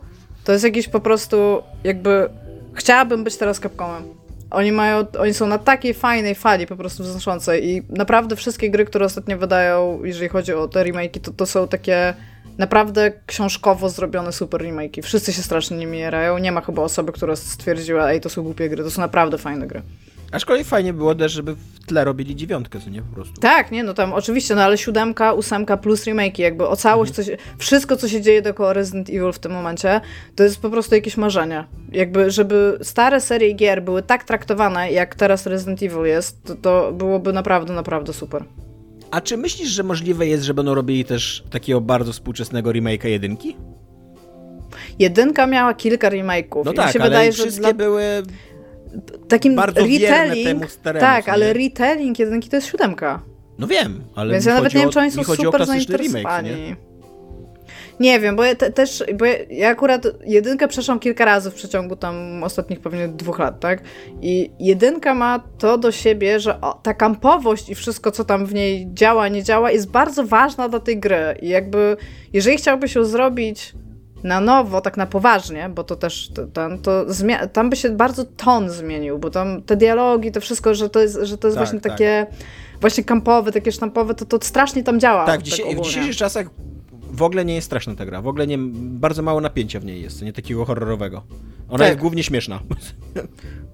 to jest jakiś po prostu jakby... Chciałabym być teraz Capcomem. Oni mają, oni są na takiej fajnej fali po prostu wznoszącej i naprawdę wszystkie gry, które ostatnio wydają, jeżeli chodzi o te remake'i, to, to są takie naprawdę książkowo zrobione super remake'i. Wszyscy się strasznie nimi jarają. Nie ma chyba osoby, która stwierdziła, ej, to są głupie gry, to są naprawdę fajne gry. Aczkolwiek fajnie było też, żeby w tle robili dziewiątkę, co nie po prostu. Tak, nie, no tam oczywiście, no ale siódemka, ósemka plus remake'i, jakby o całość, mhm. coś, wszystko co się dzieje dookoła Resident Evil w tym momencie, to jest po prostu jakieś marzenie. Jakby, żeby stare serie gier były tak traktowane, jak teraz Resident Evil jest, to, to byłoby naprawdę, naprawdę super. A czy myślisz, że możliwe jest, że będą robili też takiego bardzo współczesnego remake'a jedynki? Jedynka miała kilka remake'ów. No tak, się ale wydaje, wszystkie dla... były takim bardzo retelling. Temu staremu, tak, ale retelling jedynki to jest siódemka. No wiem, ale Więc ja nawet nie wiem, czy oni są super zainteresowani. Remake, nie? nie? wiem, bo ja te, też, bo ja, ja, akurat jedynkę przeszłam kilka razy w przeciągu tam ostatnich pewnie dwóch lat, tak? I jedynka ma to do siebie, że o, ta kampowość i wszystko, co tam w niej działa, nie działa, jest bardzo ważna dla tej gry. I jakby, jeżeli chciałby się zrobić na nowo, tak na poważnie, bo to też ten, to tam by się bardzo ton zmienił, bo tam te dialogi, to wszystko, że to jest, że to jest tak, właśnie tak. takie właśnie kampowe, takie sztampowe, to, to strasznie tam działa. Tak, dzisiaj, tak w dzisiejszych czasach w ogóle nie jest straszna ta gra, w ogóle nie, bardzo mało napięcia w niej jest, nie takiego horrorowego. Ona tak. jest głównie śmieszna.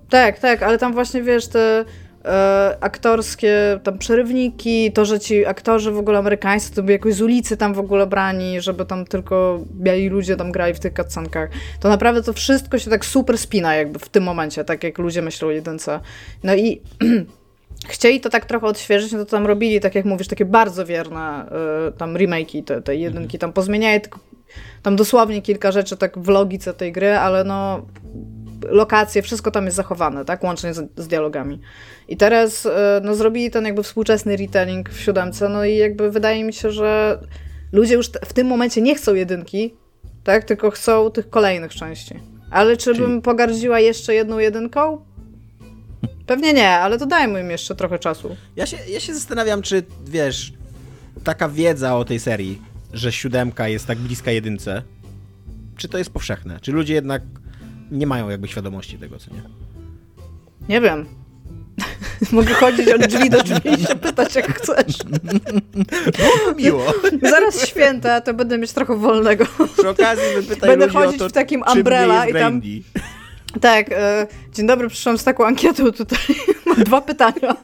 Tak, tak, ale tam właśnie wiesz, te e, aktorskie tam przerywniki, to, że ci aktorzy w ogóle amerykańscy to by jakoś z ulicy tam w ogóle brani, żeby tam tylko biali ludzie tam grali w tych cutscenkach. To naprawdę to wszystko się tak super spina jakby w tym momencie, tak jak ludzie myślą o jedynce. No i chcieli to tak trochę odświeżyć, no to tam robili, tak jak mówisz, takie bardzo wierne y, tam remake'i, te, te jedynki tam pozmieniają, tylko tam dosłownie kilka rzeczy tak w logice tej gry, ale no lokacje, wszystko tam jest zachowane, tak, łącznie z, z dialogami. I teraz e, no, zrobili ten jakby współczesny retelling w siódemce, no i jakby wydaje mi się, że ludzie już w tym momencie nie chcą jedynki, tak, tylko chcą tych kolejnych części. Ale czy Czyli... bym pogardziła jeszcze jedną jedynką? Pewnie nie, ale to dajmy im jeszcze trochę czasu. Ja się, ja się zastanawiam, czy wiesz, taka wiedza o tej serii, że siódemka jest tak bliska jedynce, czy to jest powszechne? Czy ludzie jednak nie mają jakby świadomości tego, co nie? Nie wiem. Mogę chodzić od drzwi do drzwi i się pytać, jak chcesz. Miło. Zaraz święta, to będę mieć trochę wolnego. Przy okazji wypytaj Będę chodzić o to, w takim umbrella i tam... Tak, e, dzień dobry, przyszłam z taką ankietą tutaj. Mam dwa pytania.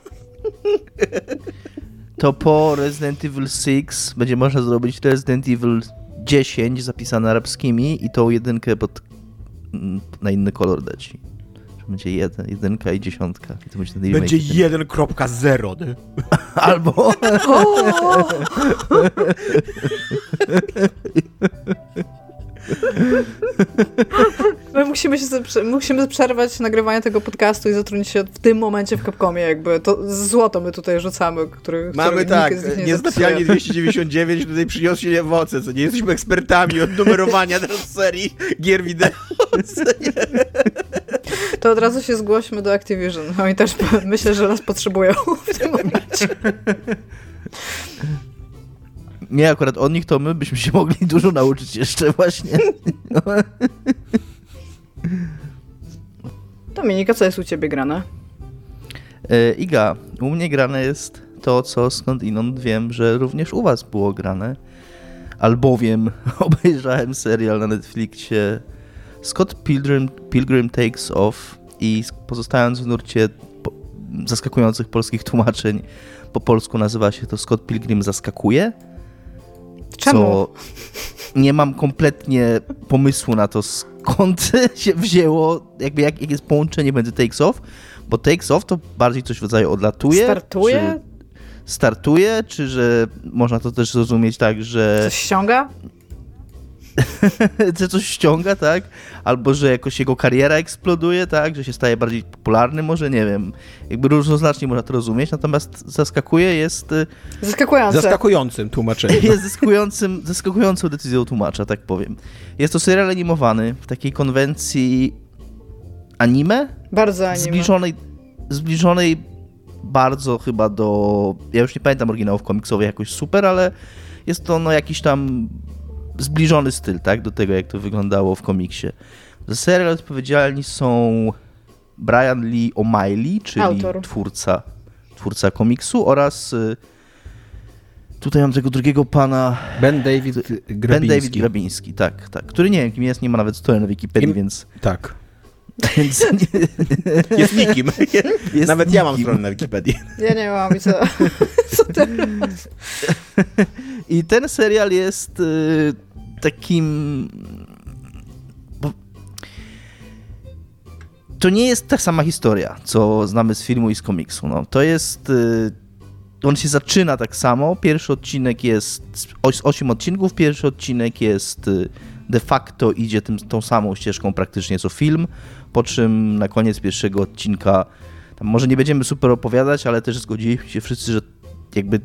To po Resident Evil 6 będzie można zrobić Resident Evil 10 zapisane arabskimi i tą jedynkę pod na inny kolor dać. Będzie jeden, jedynka i dziesiątka. I to będzie będzie 1.0. Albo... My musimy, się, musimy przerwać nagrywanie tego podcastu i zatrudnić się w tym momencie w Capcomie, jakby to złoto my tutaj rzucamy, który Mamy tak, nie nieznapialnie 299 tutaj przyniosły owoce, co nie jesteśmy ekspertami od numerowania teraz serii gier wideo. To od razu się zgłośmy do Activision. Oni też myślę, że nas potrzebują w tym momencie. Nie, akurat od nich to my byśmy się mogli dużo nauczyć jeszcze właśnie. Dominika, co jest u ciebie grane? E, Iga, u mnie grane jest to, co skąd inąd wiem, że również u was było grane. Albowiem obejrzałem serial na Netflixie Scott Pilgrim, Pilgrim Takes Off i pozostając w nurcie zaskakujących polskich tłumaczeń, po polsku nazywa się to Scott Pilgrim Zaskakuje. Czemu? Co nie mam kompletnie pomysłu na to, skąd się wzięło, jakby jak, jak jest połączenie między Takes Off, bo Takes Off to bardziej coś w rodzaju odlatuje. Startuje? startuje, czy że można to też zrozumieć tak, że... Coś ściąga? że coś ściąga, tak? Albo że jakoś jego kariera eksploduje, tak? Że się staje bardziej popularny, może nie wiem. Jakby różnoznacznie można to rozumieć, natomiast zaskakuje, jest... y, Zaskakujące. Zaskakującym tłumaczeniem. jest zaskakującym, zaskakującą decyzją tłumacza, tak powiem. Jest to serial animowany w takiej konwencji anime, Bardzo anime. zbliżonej, zbliżonej bardzo chyba do... Ja już nie pamiętam oryginałów komiksowych jakoś super, ale jest to no jakiś tam zbliżony styl, tak, do tego jak to wyglądało w komiksie. Za serial odpowiedzialni są Brian Lee O'Malley, czyli Autor. twórca, twórca komiksu oraz y, tutaj mam tego drugiego pana Ben David Grabiński. Ben David Grabiński, tak, tak, który nie wiem kim jest, nie ma nawet strony na Wikipedii, Im- więc, Tak. więc nie, Jest nikim. jest Nawet ja mam nikim. stronę na Wikipedii. Ja nie mam i co? co? I ten serial jest y, takim. bo- To nie jest ta sama historia, co znamy z filmu i z komiksu. No. To jest. Y, on się zaczyna tak samo. Pierwszy odcinek jest. z 8 odcinków. Pierwszy odcinek jest. y, De facto idzie tym, tą samą ścieżką praktycznie co film. Po czym na koniec pierwszego odcinka. Tam może nie będziemy super opowiadać, ale też zgodziliśmy się wszyscy, że jakby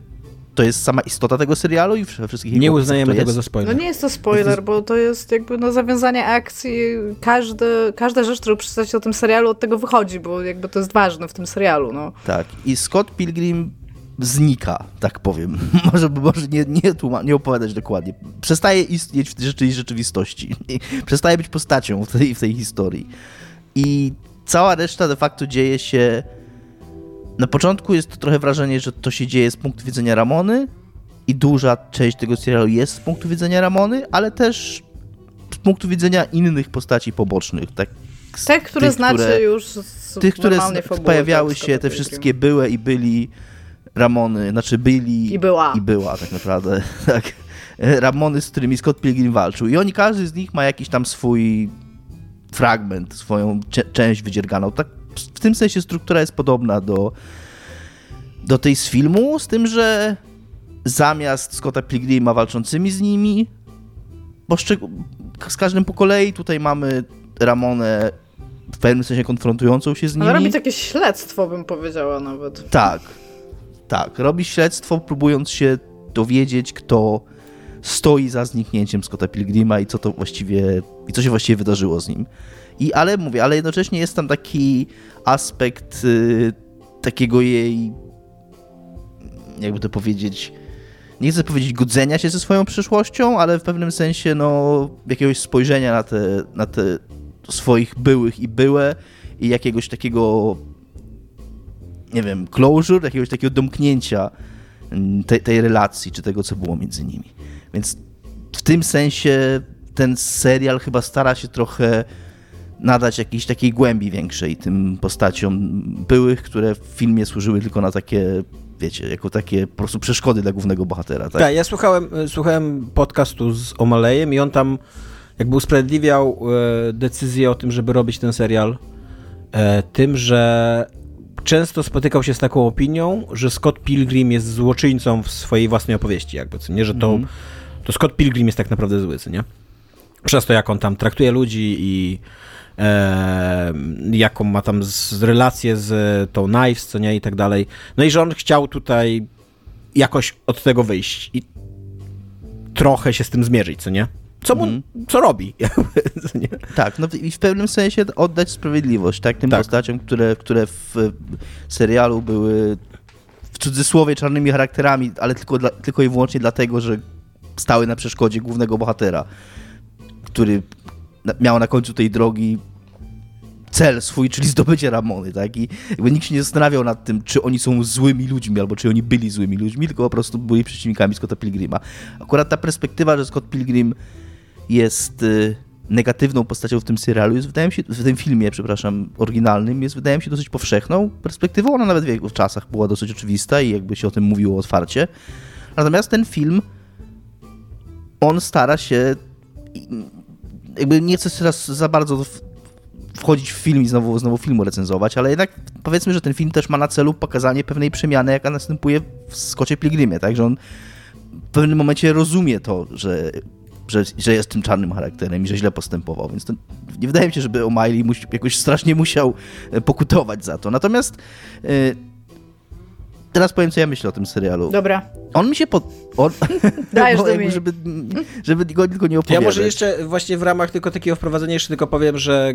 to jest sama istota tego serialu i wszystkich Nie uznajemy tego jest. za No spoiler. nie jest to spoiler, bo to jest jakby no zawiązanie akcji. Każdy, każda rzecz, którą przeczytacie o tym serialu, od tego wychodzi, bo jakby to jest ważne w tym serialu. No. Tak. I Scott Pilgrim znika, tak powiem. może może nie, nie, tłuma- nie opowiadać dokładnie. Przestaje istnieć w rzeczy- rzeczywistości. Przestaje być postacią w tej, w tej historii. I cała reszta de facto dzieje się. Na początku jest to trochę wrażenie, że to się dzieje z punktu widzenia Ramony i duża część tego serialu jest z punktu widzenia Ramony, ale też z punktu widzenia innych postaci pobocznych. Tak, Te, które tych, znacie które- już z tych, które fabuły, pojawiały tak, się, te wszystkie były i byli Ramony, znaczy byli I była. i była tak naprawdę, tak. Ramony, z którymi Scott Pilgrim walczył. I oni, każdy z nich ma jakiś tam swój fragment, swoją część wydzierganą. Tak, w tym sensie struktura jest podobna do, do tej z filmu, z tym, że zamiast Scotta Pilgrima walczącymi z nimi, poszczeg- z każdym po kolei tutaj mamy Ramonę w pewnym sensie konfrontującą się z nimi. Ale robić jakieś śledztwo, bym powiedziała nawet. Tak, tak. Robi śledztwo, próbując się dowiedzieć, kto stoi za zniknięciem Scotta Pilgrima i co to właściwie, i co się właściwie wydarzyło z nim. I ale mówię, ale jednocześnie jest tam taki aspekt y, takiego jej, jakby to powiedzieć, nie chcę powiedzieć godzenia się ze swoją przyszłością, ale w pewnym sensie no, jakiegoś spojrzenia na te, na te swoich byłych i byłe i jakiegoś takiego nie wiem, closure, jakiegoś takiego domknięcia mm, tej, tej relacji, czy tego, co było między nimi. Więc w tym sensie ten serial chyba stara się trochę nadać jakiejś takiej głębi większej tym postaciom byłych, które w filmie służyły tylko na takie, wiecie, jako takie po prostu przeszkody dla głównego bohatera. Tak? Tak, ja słuchałem, słuchałem podcastu z Omalejem i on tam jakby usprawiedliwiał e, decyzję o tym, żeby robić ten serial e, tym, że często spotykał się z taką opinią, że Scott Pilgrim jest złoczyńcą w swojej własnej opowieści, jakby, co nie, że to, Mhm. to Scott Pilgrim jest tak naprawdę zły, co nie? Przez to, jak on tam traktuje ludzi i e, jaką ma tam z, relację z tą Knives, co nie, i tak dalej. No i że on chciał tutaj jakoś od tego wyjść i trochę się z tym zmierzyć, co nie? Co mu, Mhm. co robi? Tak, no i w pewnym sensie oddać sprawiedliwość, tak, tym Tak. postaciom, które, które w serialu były w cudzysłowie czarnymi charakterami, ale tylko, dla, tylko i wyłącznie dlatego, że stały na przeszkodzie głównego bohatera, który na, miał na końcu tej drogi cel swój, czyli zdobycie Ramony, tak? I jakby nikt się nie zastanawiał nad tym, czy oni są złymi ludźmi, albo czy oni byli złymi ludźmi, tylko po prostu byli przeciwnikami Scotta Pilgrima. Akurat ta perspektywa, że Scott Pilgrim jest y, negatywną postacią w tym serialu, jest, wydaje mi się, w tym filmie, przepraszam, oryginalnym, jest wydaje mi się dosyć powszechną perspektywą. Ona nawet w jego czasach była dosyć oczywista i jakby się o tym mówiło otwarcie. Natomiast ten film, on stara się, jakby nie chcę teraz za bardzo wchodzić w film i znowu, znowu filmu recenzować, ale jednak powiedzmy, że ten film też ma na celu pokazanie pewnej przemiany, jaka następuje w Scottie Pilgrimie, tak, że on w pewnym momencie rozumie to, że że, że jest tym czarnym charakterem i że źle postępował, więc to nie wydaje mi się, żeby O'Malley jakoś strasznie musiał e, pokutować za to. Natomiast e, teraz powiem, co ja myślę o tym serialu. Dobra. On mi się pod... On... Dajesz do mnie. Żeby, żeby go tylko nie opowiadać. Ja może jeszcze właśnie w ramach tylko takiego wprowadzenia jeszcze tylko powiem, że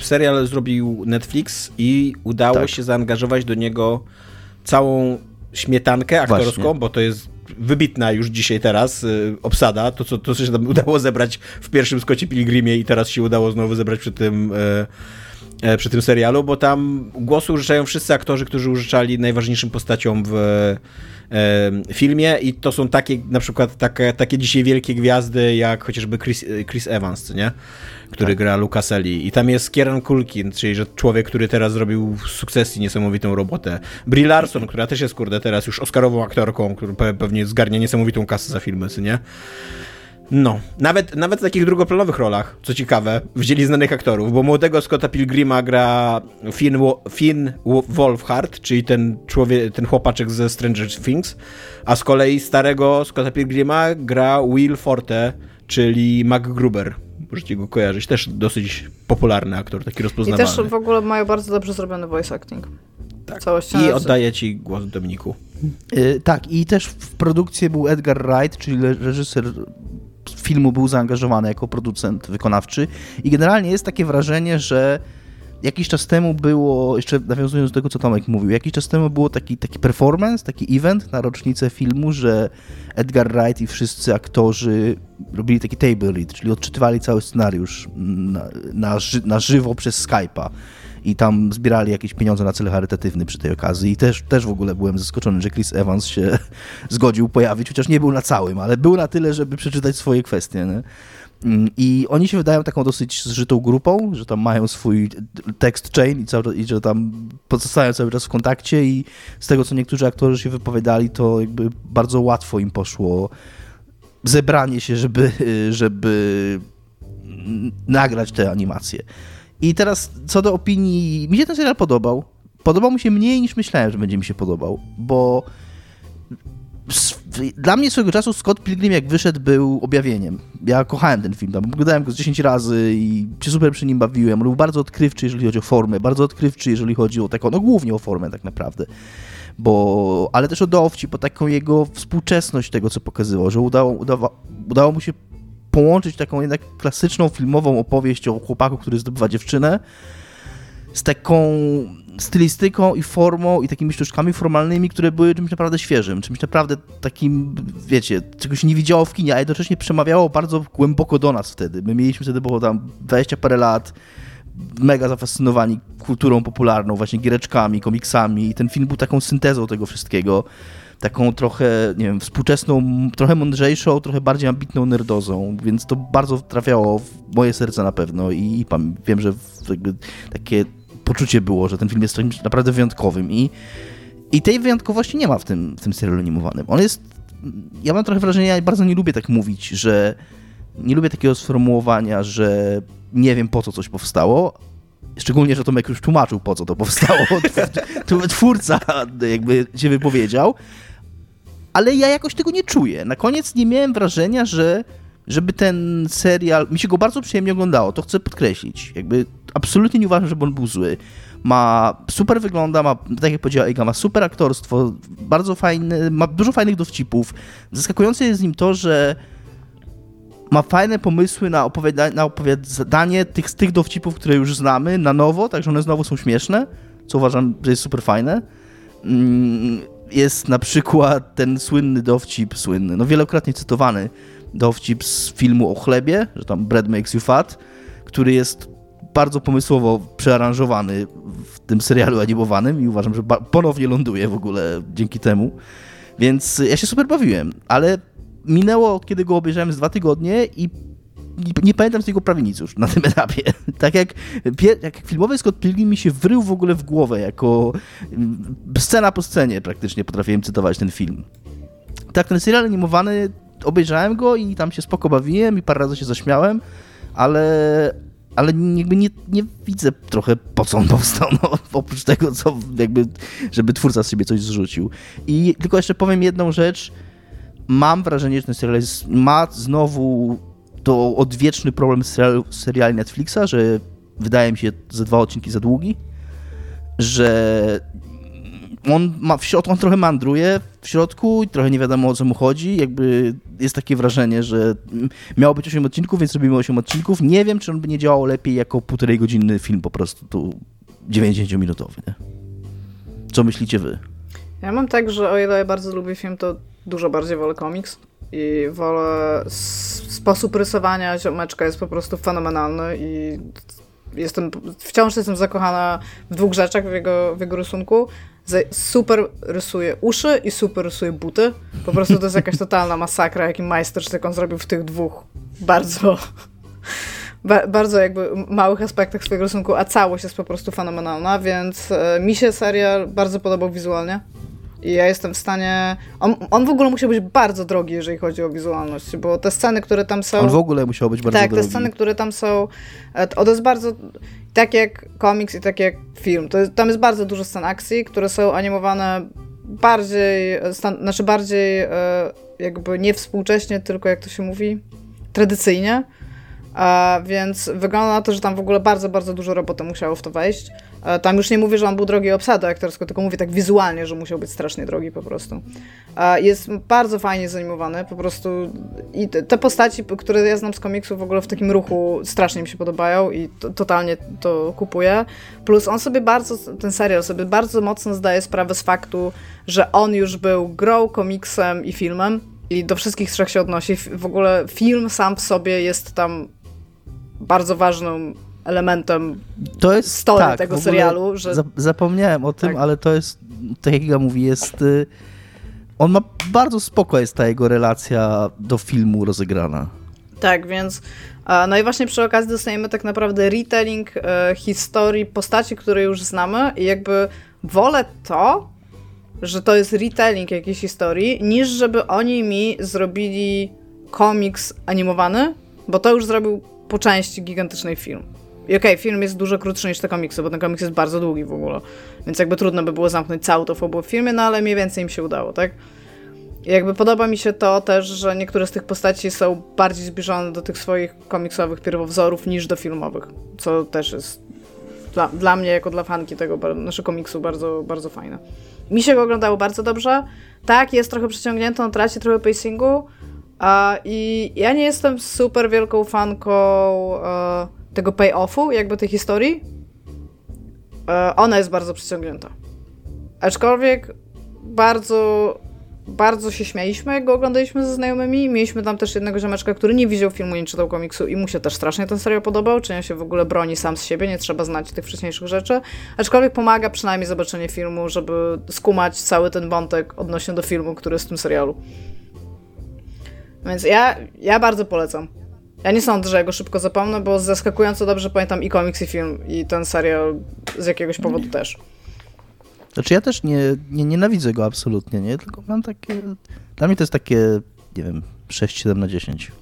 serial zrobił Netflix i udało tak. się zaangażować do niego całą śmietankę aktorską, Właśnie. bo to jest wybitna już dzisiaj teraz y, obsada, to co, to co się tam udało zebrać w pierwszym Skocie Pilgrimie i teraz się udało znowu zebrać przy tym y, y, przy tym serialu, bo tam głosu użyczają wszyscy aktorzy, którzy użyczali najważniejszym postaciom w filmie i to są takie, na przykład takie, takie dzisiaj wielkie gwiazdy, jak chociażby Chris, Chris Evans, nie? który tak. gra Lucaseli. I tam jest Kieran Culkin, czyli że człowiek, który teraz zrobił w sukcesji niesamowitą robotę. Brie Larson, która też jest, kurde, teraz już oscarową aktorką, która pewnie zgarnia niesamowitą kasę za filmy, co nie? No, nawet, nawet w takich drugoplanowych rolach, co ciekawe, wzięli znanych aktorów, bo młodego Scotta Pilgrima gra Finn, Finn Wolfhard, czyli ten człowiek, ten chłopaczek ze Stranger Things, a z kolei starego Scotta Pilgrima gra Will Forte, czyli Mac Gruber. Możecie go kojarzyć, też dosyć popularny aktor, taki rozpoznawalny. I też w ogóle mają bardzo dobrze zrobiony voice acting. Tak. I oddaję ci głos Dominiku. Yy, tak, i też w produkcji był Edgar Wright, czyli reżyser filmu był zaangażowany jako producent wykonawczy. I generalnie jest takie wrażenie, że jakiś czas temu było, jeszcze nawiązując do tego, co Tomek mówił, jakiś czas temu było taki, taki performance, taki event na rocznicę filmu, że Edgar Wright i wszyscy aktorzy robili taki table read, czyli odczytywali cały scenariusz na, na, na żywo przez Skype'a i tam zbierali jakieś pieniądze na cel charytatywny przy tej okazji i też, też w ogóle byłem zaskoczony, że Chris Evans się zgodził pojawić, chociaż nie był na całym, ale był na tyle, żeby przeczytać swoje kwestie. Nie? Mm, I oni się wydają taką dosyć zżytą grupą, że tam mają swój text chain i, cały, i że tam pozostają cały czas w kontakcie i z tego, co niektórzy aktorzy się wypowiadali, to jakby bardzo łatwo im poszło zebranie się, żeby, żeby nagrać te animacje. I teraz co do opinii, mi się ten serial podobał. Podobał mi się mniej niż myślałem, że będzie mi się podobał, bo dla mnie swego czasu Scott Pilgrim jak wyszedł był objawieniem. Ja kochałem ten film, tam oglądałem go z 10 razy i się super przy nim bawiłem. On był bardzo odkrywczy, jeżeli chodzi o formę, bardzo odkrywczy, jeżeli chodzi o taką, no głównie o formę tak naprawdę. Bo, ale też o dowcip, po taką jego współczesność tego, co pokazywał, że udało, udało, udało mu się połączyć taką jednak klasyczną filmową opowieść o chłopaku, który zdobywa dziewczynę z taką stylistyką i formą i takimi sztuczkami formalnymi, które były czymś naprawdę świeżym, czymś naprawdę takim, wiecie, czegoś nie widziało w kinie, a jednocześnie przemawiało bardzo głęboko do nas wtedy. My mieliśmy wtedy było tam 20 parę lat, mega zafascynowani kulturą popularną, właśnie giereczkami, komiksami i ten film był taką syntezą tego wszystkiego taką trochę, nie wiem, współczesną, trochę mądrzejszą, trochę bardziej ambitną nerdozą, więc to bardzo trafiało w moje serce na pewno i, i wiem, że takie poczucie było, że ten film jest czymś naprawdę wyjątkowym i, i tej wyjątkowości nie ma w tym, w tym serialu animowanym. On jest, ja mam trochę wrażenie, ja bardzo nie lubię tak mówić, że nie lubię takiego sformułowania, że nie wiem po co coś powstało, Szczególnie, że Tomek już tłumaczył, po co to powstało. Twórca jakby się wypowiedział ale ja jakoś tego nie czuję. Na koniec nie miałem wrażenia, że żeby ten serial, mi się go bardzo przyjemnie oglądało, to chcę podkreślić. Jakby absolutnie nie uważam, żeby on był zły. Ma super wygląda, ma, tak jak powiedziała Iga, ma super aktorstwo, bardzo fajny, ma dużo fajnych dowcipów. Zaskakujące jest z nim to, że ma fajne pomysły na, opowiada na opowiadanie tych, tych dowcipów, które już znamy, na nowo, także one znowu są śmieszne, co uważam, że jest super fajne. Mm, jest na przykład ten słynny dowcip, słynny, no wielokrotnie cytowany dowcip z filmu o chlebie, że tam bread makes you fat, który jest bardzo pomysłowo przearanżowany w tym serialu animowanym i uważam, że ponownie ląduje w ogóle dzięki temu. Więc ja się super bawiłem, ale minęło kiedy go obejrzałem z dwa tygodnie i nie, nie, pamiętam z niego prawie nic już na tym etapie. tak jak, jak filmowy Scott Pilgrim mi się wrył w ogóle w głowę, jako mm, scena po scenie praktycznie potrafiłem cytować ten film. Tak, ten serial animowany, obejrzałem go i tam się spoko bawiłem i parę razy się zaśmiałem, ale, ale jakby nie, nie widzę trochę po co on powstał, no, oprócz tego, co jakby, żeby twórca z siebie coś zrzucił. I tylko jeszcze powiem jedną rzecz, mam wrażenie, że ten serial jest, ma znowu to odwieczny problem seriali Netflixa, że wydaje mi się ze dwa odcinki za długi, że on ma w środku, on trochę mandruje w środku i trochę nie wiadomo o co mu chodzi. Jakby jest takie wrażenie, że miało być 8 odcinków, więc robimy 8 odcinków. Nie wiem, czy on by nie działał lepiej jako półtorej godzinny film po prostu tu 90-minutowy. Nie? Co myślicie wy? Ja mam tak, że o ile ja bardzo lubię film, to dużo bardziej wolę komiks i wolę sposób rysowania ziomeczka jest po prostu fenomenalny i jestem, wciąż jestem zakochana w dwóch rzeczach w jego, w jego rysunku. Super rysuje uszy i super rysuje buty. Po prostu to jest jakaś totalna masakra, jaki majstersztyk on zrobił w tych dwóch bardzo ba bardzo jakby małych aspektach swojego rysunku, a całość jest po prostu fenomenalna, więc e, mi się serial bardzo podobał wizualnie. I ja jestem w stanie. On, on w ogóle musiał być bardzo drogi, jeżeli chodzi o wizualność, bo te sceny, które tam są. On w ogóle musiał być bardzo tak, drogi. Tak, te sceny, które tam są. E, to jest bardzo. Tak jak komiks i tak jak film. To jest, tam jest bardzo dużo scen akcji, które są animowane bardziej. Stan, znaczy bardziej e, jakby nie współcześnie, tylko jak to się mówi, tradycyjnie. A, więc wygląda na to, że tam w ogóle bardzo, bardzo dużo roboty musiało w to wejść. A, tam już nie mówię, że on był drogi obsady aktorsko, tylko mówię tak wizualnie, że musiał być strasznie drogi po prostu. A, jest bardzo fajnie zanimowany, po prostu i te, postaci, które ja znam z komiksu w ogóle w takim ruchu strasznie mi się podobają i to, totalnie to kupuję. Plus on sobie bardzo, ten serial sobie bardzo mocno zdaje sprawę z faktu, że on już był grą, komiksem i filmem i do wszystkich trzech się odnosi. W ogóle film sam w sobie jest tam bardzo ważnym elementem to jest, story tak, tego serialu. Że... Zapomniałem o tym, tak. ale to jest, tak jak Iga mówi, jest... Y, on ma bardzo spoko jest ta jego relacja do filmu rozegrana. Tak, więc no i właśnie przy okazji dostajemy tak naprawdę retelling e, historii postaci, które już znamy i jakby wolę to, że to jest retelling jakiejś historii, niż żeby oni mi zrobili komiks animowany, bo to już zrobił po części gigantyczny film. I okej, okay, film jest dużo krótszy niż te komiksy, bo ten komiks jest bardzo długi w ogóle. Więc jakby trudno by było zamknąć całą tą fabułę w filmie, no ale mniej więcej im się udało, tak? I jakby podoba mi się to też, że niektóre z tych postaci są bardziej zbliżone do tych swoich komiksowych pierwowzorów niż do filmowych, co też jest dla, dla mnie, jako dla fanki tego naszego komiksu bardzo, bardzo fajne. Mi się go oglądało bardzo dobrze. Tak, jest trochę przeciągnięty, on traci trochę pacingu, a, I ja nie jestem super wielką fanką e, tego pay-offu, jakby tej historii. E, ona jest bardzo przyciągnięta. Aczkolwiek bardzo, bardzo się śmialiśmy, jak go oglądaliśmy ze znajomymi. Mieliśmy tam też jednego ziomeczka, który nie widział filmu, nie czytał komiksu i mu się też strasznie ten serial podobał, czy on się w ogóle broni sam z siebie, nie trzeba znać tych wcześniejszych rzeczy. Aczkolwiek pomaga przynajmniej zobaczenie filmu, żeby skumać cały ten wątek odnośnie do filmu, który jest w tym serialu. Więc ja, ja bardzo polecam. Ja nie sądzę, że ja go szybko zapomnę, bo zaskakująco dobrze pamiętam i komiks, i film, i ten serial z jakiegoś powodu też. Znaczy ja też nie, nie nienawidzę go absolutnie, nie? Tylko mam takie... Dla mnie to jest takie, nie wiem, 6-7 na 10.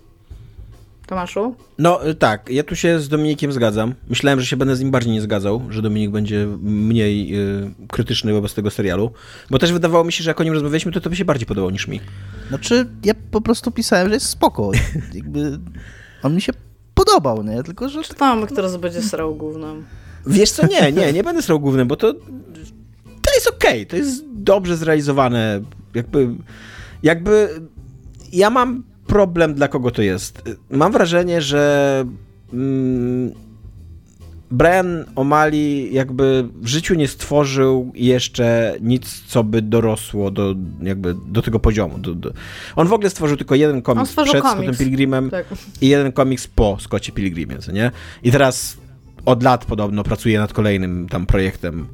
Tomaszu? No y, tak, ja tu się z Dominikiem zgadzam. Myślałem, że się będę z nim bardziej nie zgadzał, że Dominik będzie mniej y, krytyczny wobec tego serialu, bo też wydawało mi się, że jak o nim rozmawialiśmy, to to by się bardziej podobał niż mi. Znaczy, ja po prostu pisałem, że jest spoko. Jakby on mi się podobał, nie? Tylko, że... Czytałam, kto teraz będzie srał głównym. Wiesz co, nie, nie, nie będę srał głównym, bo to to jest okej, okay, to jest dobrze zrealizowane, jakby jakby ja mam problem, dla kogo to jest. Mam wrażenie, że mm, Brian O'Malley jakby w życiu nie stworzył jeszcze nic, co by dorosło do, jakby do tego poziomu. Do, do. On w ogóle stworzył tylko jeden komiks przed komiks. Scottem Pilgrimem tak. i jeden komiks po Scottie Pilgrimie, co nie? I teraz od lat podobno pracuje nad kolejnym tam projektem.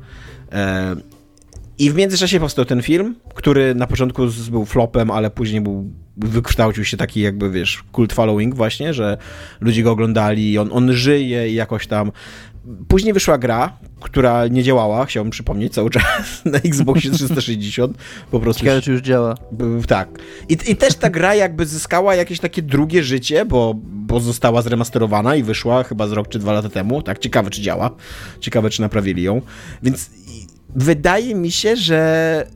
I w międzyczasie powstał ten film, który na początku był flopem, ale później był, wykształcił się taki jakby, wiesz, cult following właśnie, że ludzie go oglądali i on, on żyje i jakoś tam... Później wyszła gra, która nie działała, chciałbym przypomnieć cały czas, na Xboxie 360. Po prostu. Ciekawe, czy już działa. Tak. I, I też ta gra jakby zyskała jakieś takie drugie życie, bo, bo została zremasterowana i wyszła chyba z rok czy dwa lata temu. Tak, ciekawe, czy działa. Ciekawe, czy naprawili ją. Więc wydaje mi się, że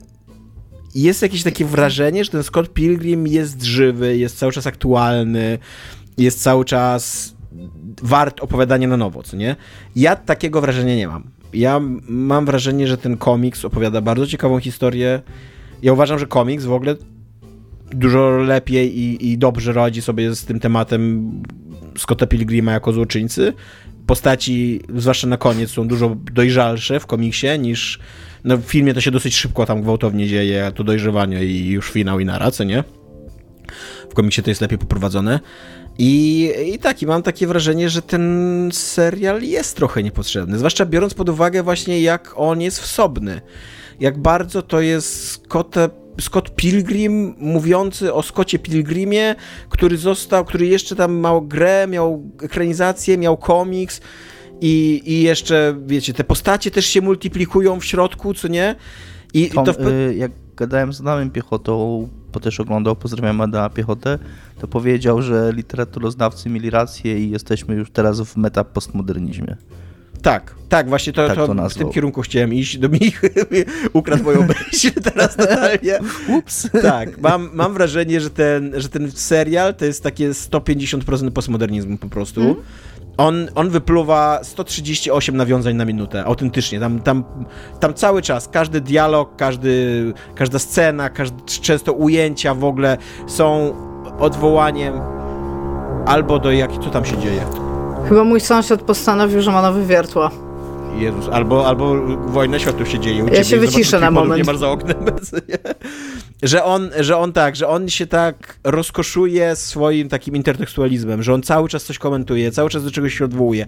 jest jakieś takie wrażenie, że ten Scott Pilgrim jest żywy, jest cały czas aktualny, jest cały czas wart opowiadania na nowo, co nie? Ja takiego wrażenia nie mam. Ja mam wrażenie, że ten komiks opowiada bardzo ciekawą historię. Ja uważam, że komiks w ogóle dużo lepiej i, i dobrze radzi sobie z tym tematem Scotta Pilgrima jako złoczyńcy. Postaci, zwłaszcza na koniec, są dużo dojrzalsze w komiksie niż no, w filmie to się dosyć szybko tam gwałtownie dzieje, to dojrzewanie i już finał i nara, co nie? W komiksie to jest lepiej poprowadzone. I, I tak, i mam takie wrażenie, że ten serial jest trochę niepotrzebny, zwłaszcza biorąc pod uwagę właśnie jak on jest wsobny. Jak bardzo to jest Scott, Scott Pilgrim mówiący o Scottie Pilgrimie, który został, który jeszcze tam miał grę, miał ekranizację, miał komiks i, i jeszcze, wiecie, te postacie też się multiplikują w środku, co nie? I, Tom, to w... y, jak gadałem z Adamem Piechotą, bo też oglądał, pozdrawiam Adama Piechotę, to powiedział, że literaturoznawcy mieli rację i jesteśmy już teraz w meta postmodernizmie. Tak, tak, właśnie to, tak to, to w tym kierunku chciałem iść. Do mich ukradł moją myśl teraz totalnie. Ups. Tak, mam, mam wrażenie, że ten, że ten serial to jest takie 150% postmodernizmu po prostu. Mm. On, on wypluwa 138 nawiązań na minutę, autentycznie. Tam, tam, tam cały czas, każdy dialog, każdy, każda scena, każdy, często ujęcia w ogóle są odwołaniem albo do jak, co tam się dzieje. Chyba mój sąsiad postanowił, że ma nowy wiertła. Jezus, albo, albo wojna światów się dzieje. U ja się wyciszę na moment. Nie masz za oknem. że on, że on tak, że on się tak rozkoszuje swoim takim intertekstualizmem, że on cały czas coś komentuje, cały czas do czegoś się odwołuje.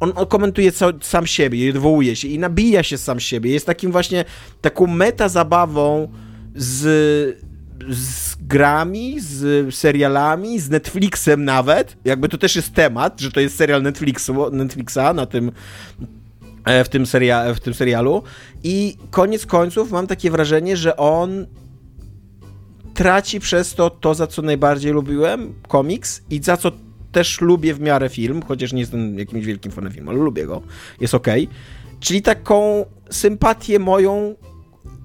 On, on komentuje ca- sam siebie i odwołuje się i nabija się sam siebie. Jest takim właśnie taką meta zabawą z, z grami, z serialami, z Netflixem nawet. Jakby to też jest temat, że to jest serial Netflixu, Netflixa na tym e, w tym, seria, w tym serialu. I koniec końców mam takie wrażenie, że on traci przez to to, za co najbardziej lubiłem, komiks i za co też lubię w miarę film, chociaż nie jestem jakimś wielkim fanem filmu, ale lubię go, jest ok. Czyli taką sympatię moją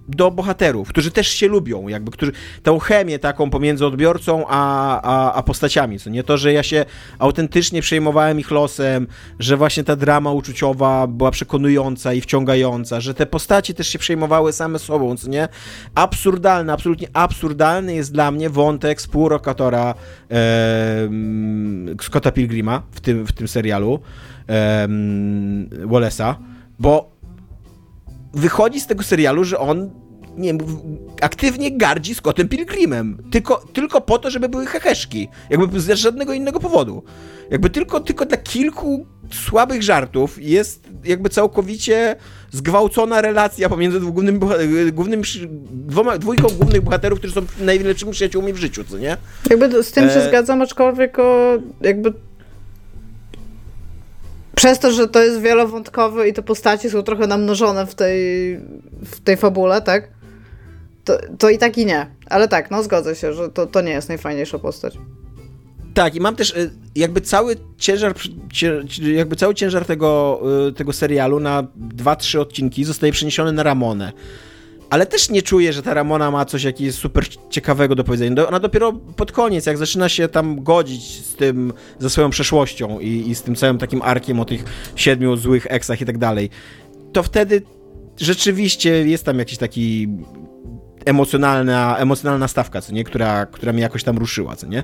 do bohaterów, którzy też się lubią, jakby, którzy, tą chemię taką pomiędzy odbiorcą a, a, a postaciami, co nie to, że ja się autentycznie przejmowałem ich losem, że właśnie ta drama uczuciowa była przekonująca i wciągająca, że te postaci też się przejmowały same sobą, co nie? Absurdalny, absolutnie absurdalny jest dla mnie wątek współrokatora e, Scotta Pilgrima w tym, w tym serialu e, Wallace'a, bo wychodzi z tego serialu, że on nie aktywnie gardzi Scottem Pilgrimem. Tylko, tylko po to, żeby były heheszki. Jakby z żadnego innego powodu. Jakby tylko, tylko dla kilku słabych żartów jest jakby całkowicie zgwałcona relacja pomiędzy głównym, głównym dwoma, dwójką głównych bohaterów, którzy są najlepszymi przyjaciółmi w życiu, co nie? Jakby z tym się e... zgadzam, aczkolwiek o, jakby przez to, że to jest wielowątkowe i te postaci są trochę namnożone w tej, w tej fabule, tak? To, to i tak i nie. Ale tak, no zgodzę się, że to, to nie jest najfajniejsza postać. Tak, i mam też y, jakby cały ciężar, jakby cały ciężar tego, y, tego serialu na dwa, trzy odcinki zostaje przeniesiony na Ramonę ale też nie czuję, że ta Ramona ma coś jakiegoś super ciekawego do powiedzenia. Ona dopiero pod koniec, jak zaczyna się tam godzić z tym, ze swoją przeszłością i, i z tym całym takim arkiem o tych siedmiu złych eksach i tak dalej, to wtedy rzeczywiście jest tam jakiś taki emocjonalna, emocjonalna stawka, co nie? Która, która mnie jakoś tam ruszyła, co nie?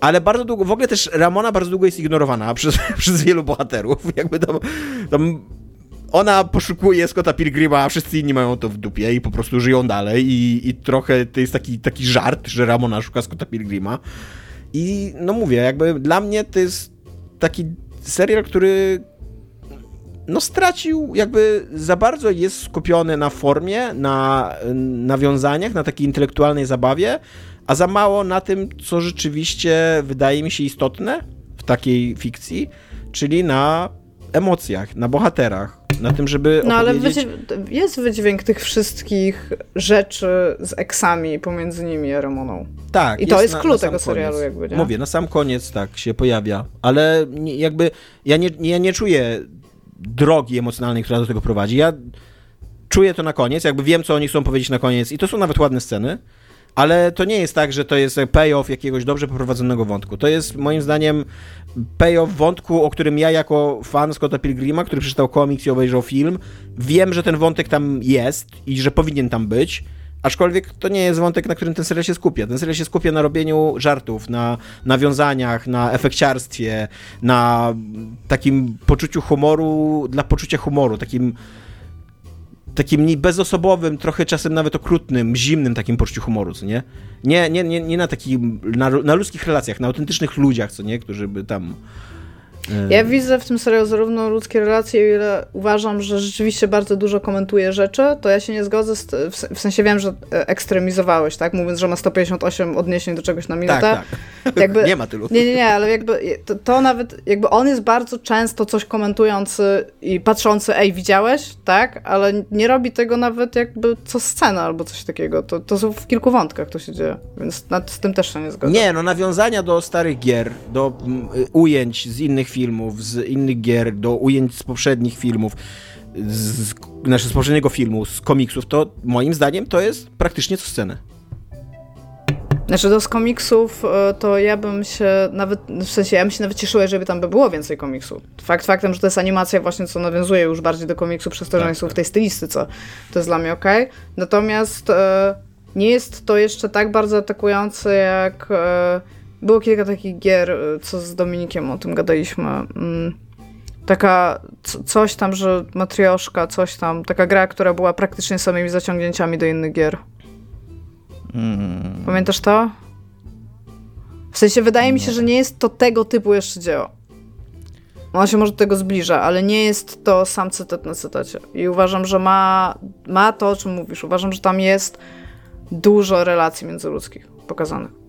Ale bardzo długo, w ogóle też Ramona bardzo długo jest ignorowana przez, przez wielu bohaterów. Jakby tam, tam ona poszukuje Scotta Pilgrima, a wszyscy inni mają to w dupie i po prostu żyją dalej i, i trochę to jest taki, taki żart, że Ramona szuka Scotta Pilgrima. I no mówię, jakby dla mnie to jest taki serial, który no stracił, jakby za bardzo jest skupiony na formie, na nawiązaniach, na takiej intelektualnej zabawie, a za mało na tym, co rzeczywiście wydaje mi się istotne w takiej fikcji, czyli na emocjach, na bohaterach, na tym, żeby No ale jest wydźwięk tych wszystkich rzeczy z eksami pomiędzy nimi a Ramoną. Tak. I to jest klucz tego serialu jakby, nie? Mówię, na sam koniec tak się pojawia, ale jakby ja nie, ja nie czuję drogi emocjonalnej, która do tego prowadzi. Ja czuję to na koniec, jakby wiem, co oni chcą powiedzieć na koniec i to są nawet ładne sceny, ale to nie jest tak, że to jest payoff jakiegoś dobrze poprowadzonego wątku. To jest moim zdaniem payoff wątku, o którym ja jako fan Scotta Pilgrima, który przeczytał komiks i obejrzał film, wiem, że ten wątek tam jest i że powinien tam być, Aczkolwiek to nie jest wątek, na którym ten serial się skupia. Ten serial się skupia na robieniu żartów, na nawiązaniach, na efekciarstwie, na takim poczuciu humoru dla poczucia humoru, takim takim bezosobowym, trochę czasem nawet okrutnym, zimnym takim poczuciu humoru, co nie? Nie, nie, nie, nie na takim, na, na ludzkich relacjach, na autentycznych ludziach, co nie? Którzy by tam ja widzę w tym serialu zarówno ludzkie relacje, ile uważam, że rzeczywiście bardzo dużo komentuje rzeczy, to ja się nie zgodzę, z, w sensie wiem, że e, ekstremizowałeś, tak? Mówiąc, że ma 158 odniesień do czegoś na minutę. Tak, tak. Jakby, nie ma tylu. Nie, nie, nie, ale jakby to, to, nawet, jakby on jest bardzo często coś komentujący i patrzący, ej, widziałeś, tak? Ale nie robi tego nawet jakby co scena albo coś takiego. To, to są w kilku wątkach to się dzieje, więc nad, z tym też się nie zgodzę. Nie, no nawiązania do starych gier, do mm, ujęć z innych filmów, z innych gier, do ujęć z poprzednich filmów, z, znaczy z poprzedniego filmu, z komiksów, to moim zdaniem to jest praktycznie co scenę. Znaczy do z komiksów e, to ja bym się nawet, w sensie ja bym się nawet cieszyła, żeby tam by było więcej komiksów. Fakt faktem, że to jest animacja właśnie, co nawiązuje już bardziej do komiksu przez to, że tak, są w tej stylistyce, to jest dla mnie ok. Natomiast e, nie jest to jeszcze tak bardzo atakujące jak e, było kilka takich gier, y, co z Dominikiem o tym gadaliśmy. Mm, taka coś tam, że matrioszka, coś tam. Taka gra, która była praktycznie samymi zaciągnięciami do innych gier. Mm. Pamiętasz to? W sensie wydaje mi się, że nie jest to tego typu jeszcze dzieło. Ona się może do tego zbliża, ale nie jest to sam cytat na cytacie. I uważam, że ma, ma to, o czym mówisz. Uważam, że tam jest dużo relacji międzyludzkich pokazanych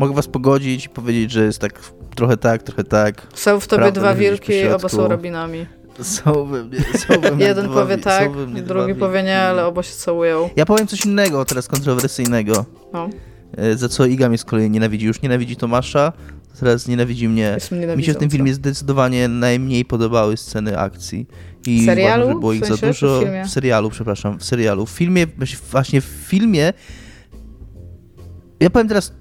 mogę was pogodzić i powiedzieć, że jest tak trochę tak, trochę tak. Są w tobie dwa wilki, oba są rabinami. Są we mnie, są we mnie Jeden dwa, powie tak, drugi powie nie, ale oba się całują. Ja powiem coś innego, teraz kontrowersyjnego. No. E, za co Iga mnie z kolei nienawidzi. Już nienawidzi Tomasza, teraz nienawidzi mnie. Mi się w tym filmie zdecydowanie najmniej podobały sceny akcji. I w serialu? Uważam, że było ich w sensie, za dużo. W, w serialu, przepraszam, w serialu. W filmie, właśnie w filmie ja powiem teraz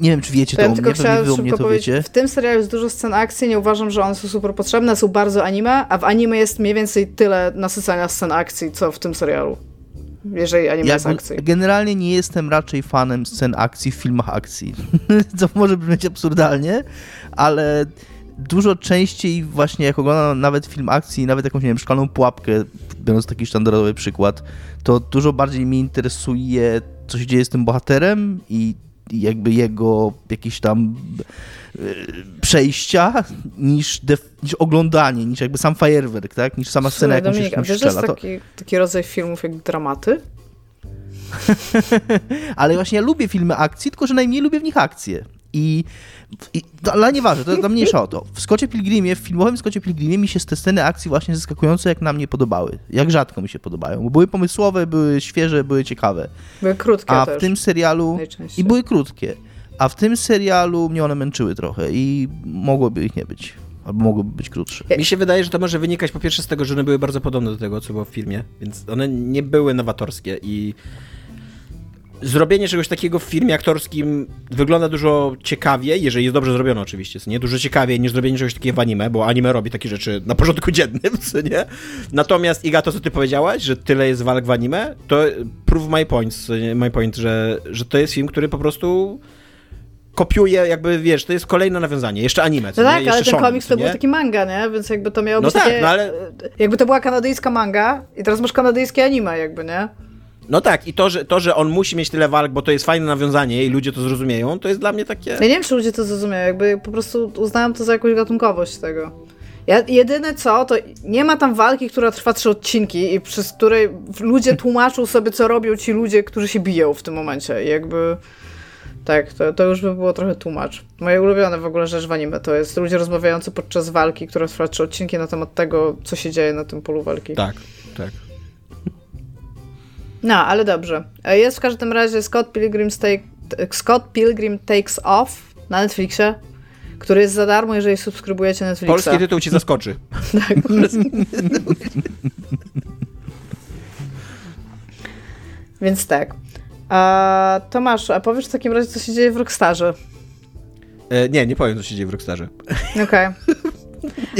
nie wiem, czy wiecie to, to ja tylko mnie, pewnie mnie to wiecie. W tym serialu jest dużo scen akcji, nie uważam, że one są super potrzebne, są bardzo anime, a w anime jest mniej więcej tyle nasycania scen akcji, co w tym serialu. Jeżeli anime ja jest akcji. Generalnie nie jestem raczej fanem scen akcji w filmach akcji. co może brzmieć absurdalnie, ale dużo częściej właśnie jak oglądam nawet film akcji, nawet jakąś, nie wiem, szklaną pułapkę, biorąc taki standardowy przykład, to dużo bardziej mnie interesuje, co się dzieje z tym bohaterem i jakby jego jakieś tam e, przejścia niż, niż oglądanie, niż jakby sam fajerwerk, tak? Niż sama scena, jaką się a wiesz, jest taki, taki rodzaj filmów jak dramaty? Ale właśnie ja lubię filmy akcji, tylko że najmniej lubię w nich akcje. I, i to, ale nieważne, to, to mniejsza o to. W Skocie Pilgrimie, w filmowym Skocie Pilgrimie mi się te sceny akcji właśnie zaskakujące jak na mnie podobały. Jak rzadko mi się podobają. Bo były pomysłowe, były świeże, były ciekawe. Były krótkie A w tym serialu... I były krótkie. A w tym serialu mnie one męczyły trochę i mogłoby ich nie być. Albo mogłyby być krótsze. Mi się wydaje, że to może wynikać po pierwsze z tego, że one były bardzo podobne do tego, co było w filmie, więc one nie były nowatorskie i zrobienie czegoś takiego w filmie aktorskim wygląda dużo ciekawiej, jeżeli jest dobrze zrobione oczywiście, nie? Dużo ciekawiej niż zrobienie czegoś takiego w anime, bo anime robi takie rzeczy na porządku dziennym, co nie? Natomiast Iga, to co ty powiedziałaś, że tyle jest walk w anime, to prove my point, my point że, że to jest film, który po prostu kopiuje, jakby wiesz, to jest kolejne nawiązanie, jeszcze anime. Co, no tak, ale ten komiks to był taki manga, nie? Więc jakby to miało no być tak, takie, no ale... Jakby to była kanadyjska manga i teraz masz kanadyjskie anime, jakby, nie? No tak, i to że, to, że on musi mieć tyle walk, bo to jest fajne nawiązanie i ludzie to zrozumieją, to jest dla mnie takie... Ja nie wiem, czy ludzie to zrozumieją, jakby po prostu uznałem to za jakąś gatunkowość tego. Ja, jedyne co, to nie ma tam walki, która trwa trzy odcinki i przez której ludzie tłumaczą sobie, co robią ci ludzie, którzy się biją w tym momencie. I jakby... Tak, to, to już by było trochę tłumacz. Moje ulubione w ogóle rzecz w anime to jest ludzie rozmawiający podczas walki, która trwa trzy odcinki na temat tego, co się dzieje na tym polu walki. Tak, tak. No, ale dobrze. E, jest w każdym razie Scott Pilgrim, take, Scott Pilgrim Takes Off na Netflixie, który jest za darmo, jeżeli subskrybujecie Netflixa. Polski tytuł ci zaskoczy. tak. Więc tak. A Tomasz, a powiesz w takim razie, co się dzieje w Rockstarze? E, nie, nie powiem, co się dzieje w Rockstarze. Okej. Okay.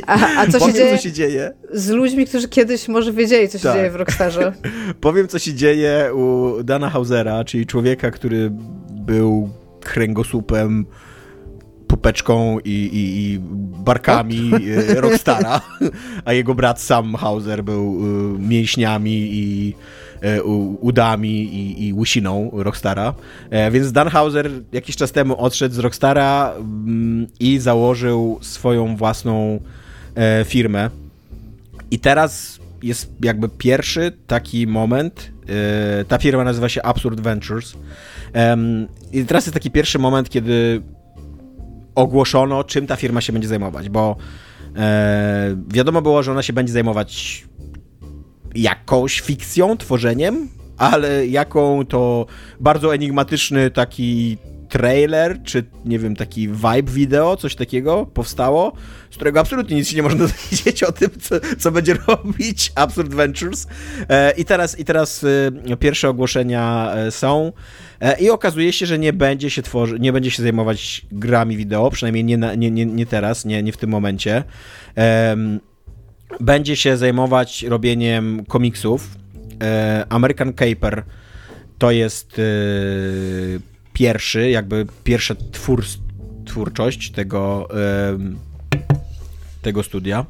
A, a co, się dzieje co się dzieje z ludźmi, którzy kiedyś może wiedzieli, co się tak. dzieje w Rockstarze? powiem, co się dzieje u Dana Hausera, czyli człowieka, który był kręgosłupem pupeczką i, i, i barkami e, Rockstara, a jego brat Sam Hauser był e, mięśniami i udami i, i łysiną Rockstara. Więc Dan Hauser jakiś czas temu odszedł z Rockstara mm, i założył swoją własną firmę. I teraz jest jakby pierwszy taki moment. Ta firma nazywa się Absurd Ventures. I teraz jest taki pierwszy moment, kiedy ogłoszono, czym ta firma się będzie zajmować, bo e, wiadomo było, że ona się będzie zajmować jakąś fikcją, tworzeniem, ale jaką to bardzo enigmatyczny taki trailer, czy nie wiem, taki vibe wideo, coś takiego powstało, z którego absolutnie nic się nie można dowiedzieć o tym, co, co będzie robić Absurd Ventures. E, I teraz, i teraz e, pierwsze ogłoszenia e, są. I okazuje się, że nie będzie się tworzy, nie będzie się zajmować grami wideo, przynajmniej nie, nie, nie, nie teraz, nie, nie w tym momencie. Będzie się zajmować robieniem komiksów. American Caper to jest pierwszy, jakby pierwsza twór, twórczość tego, tego studia.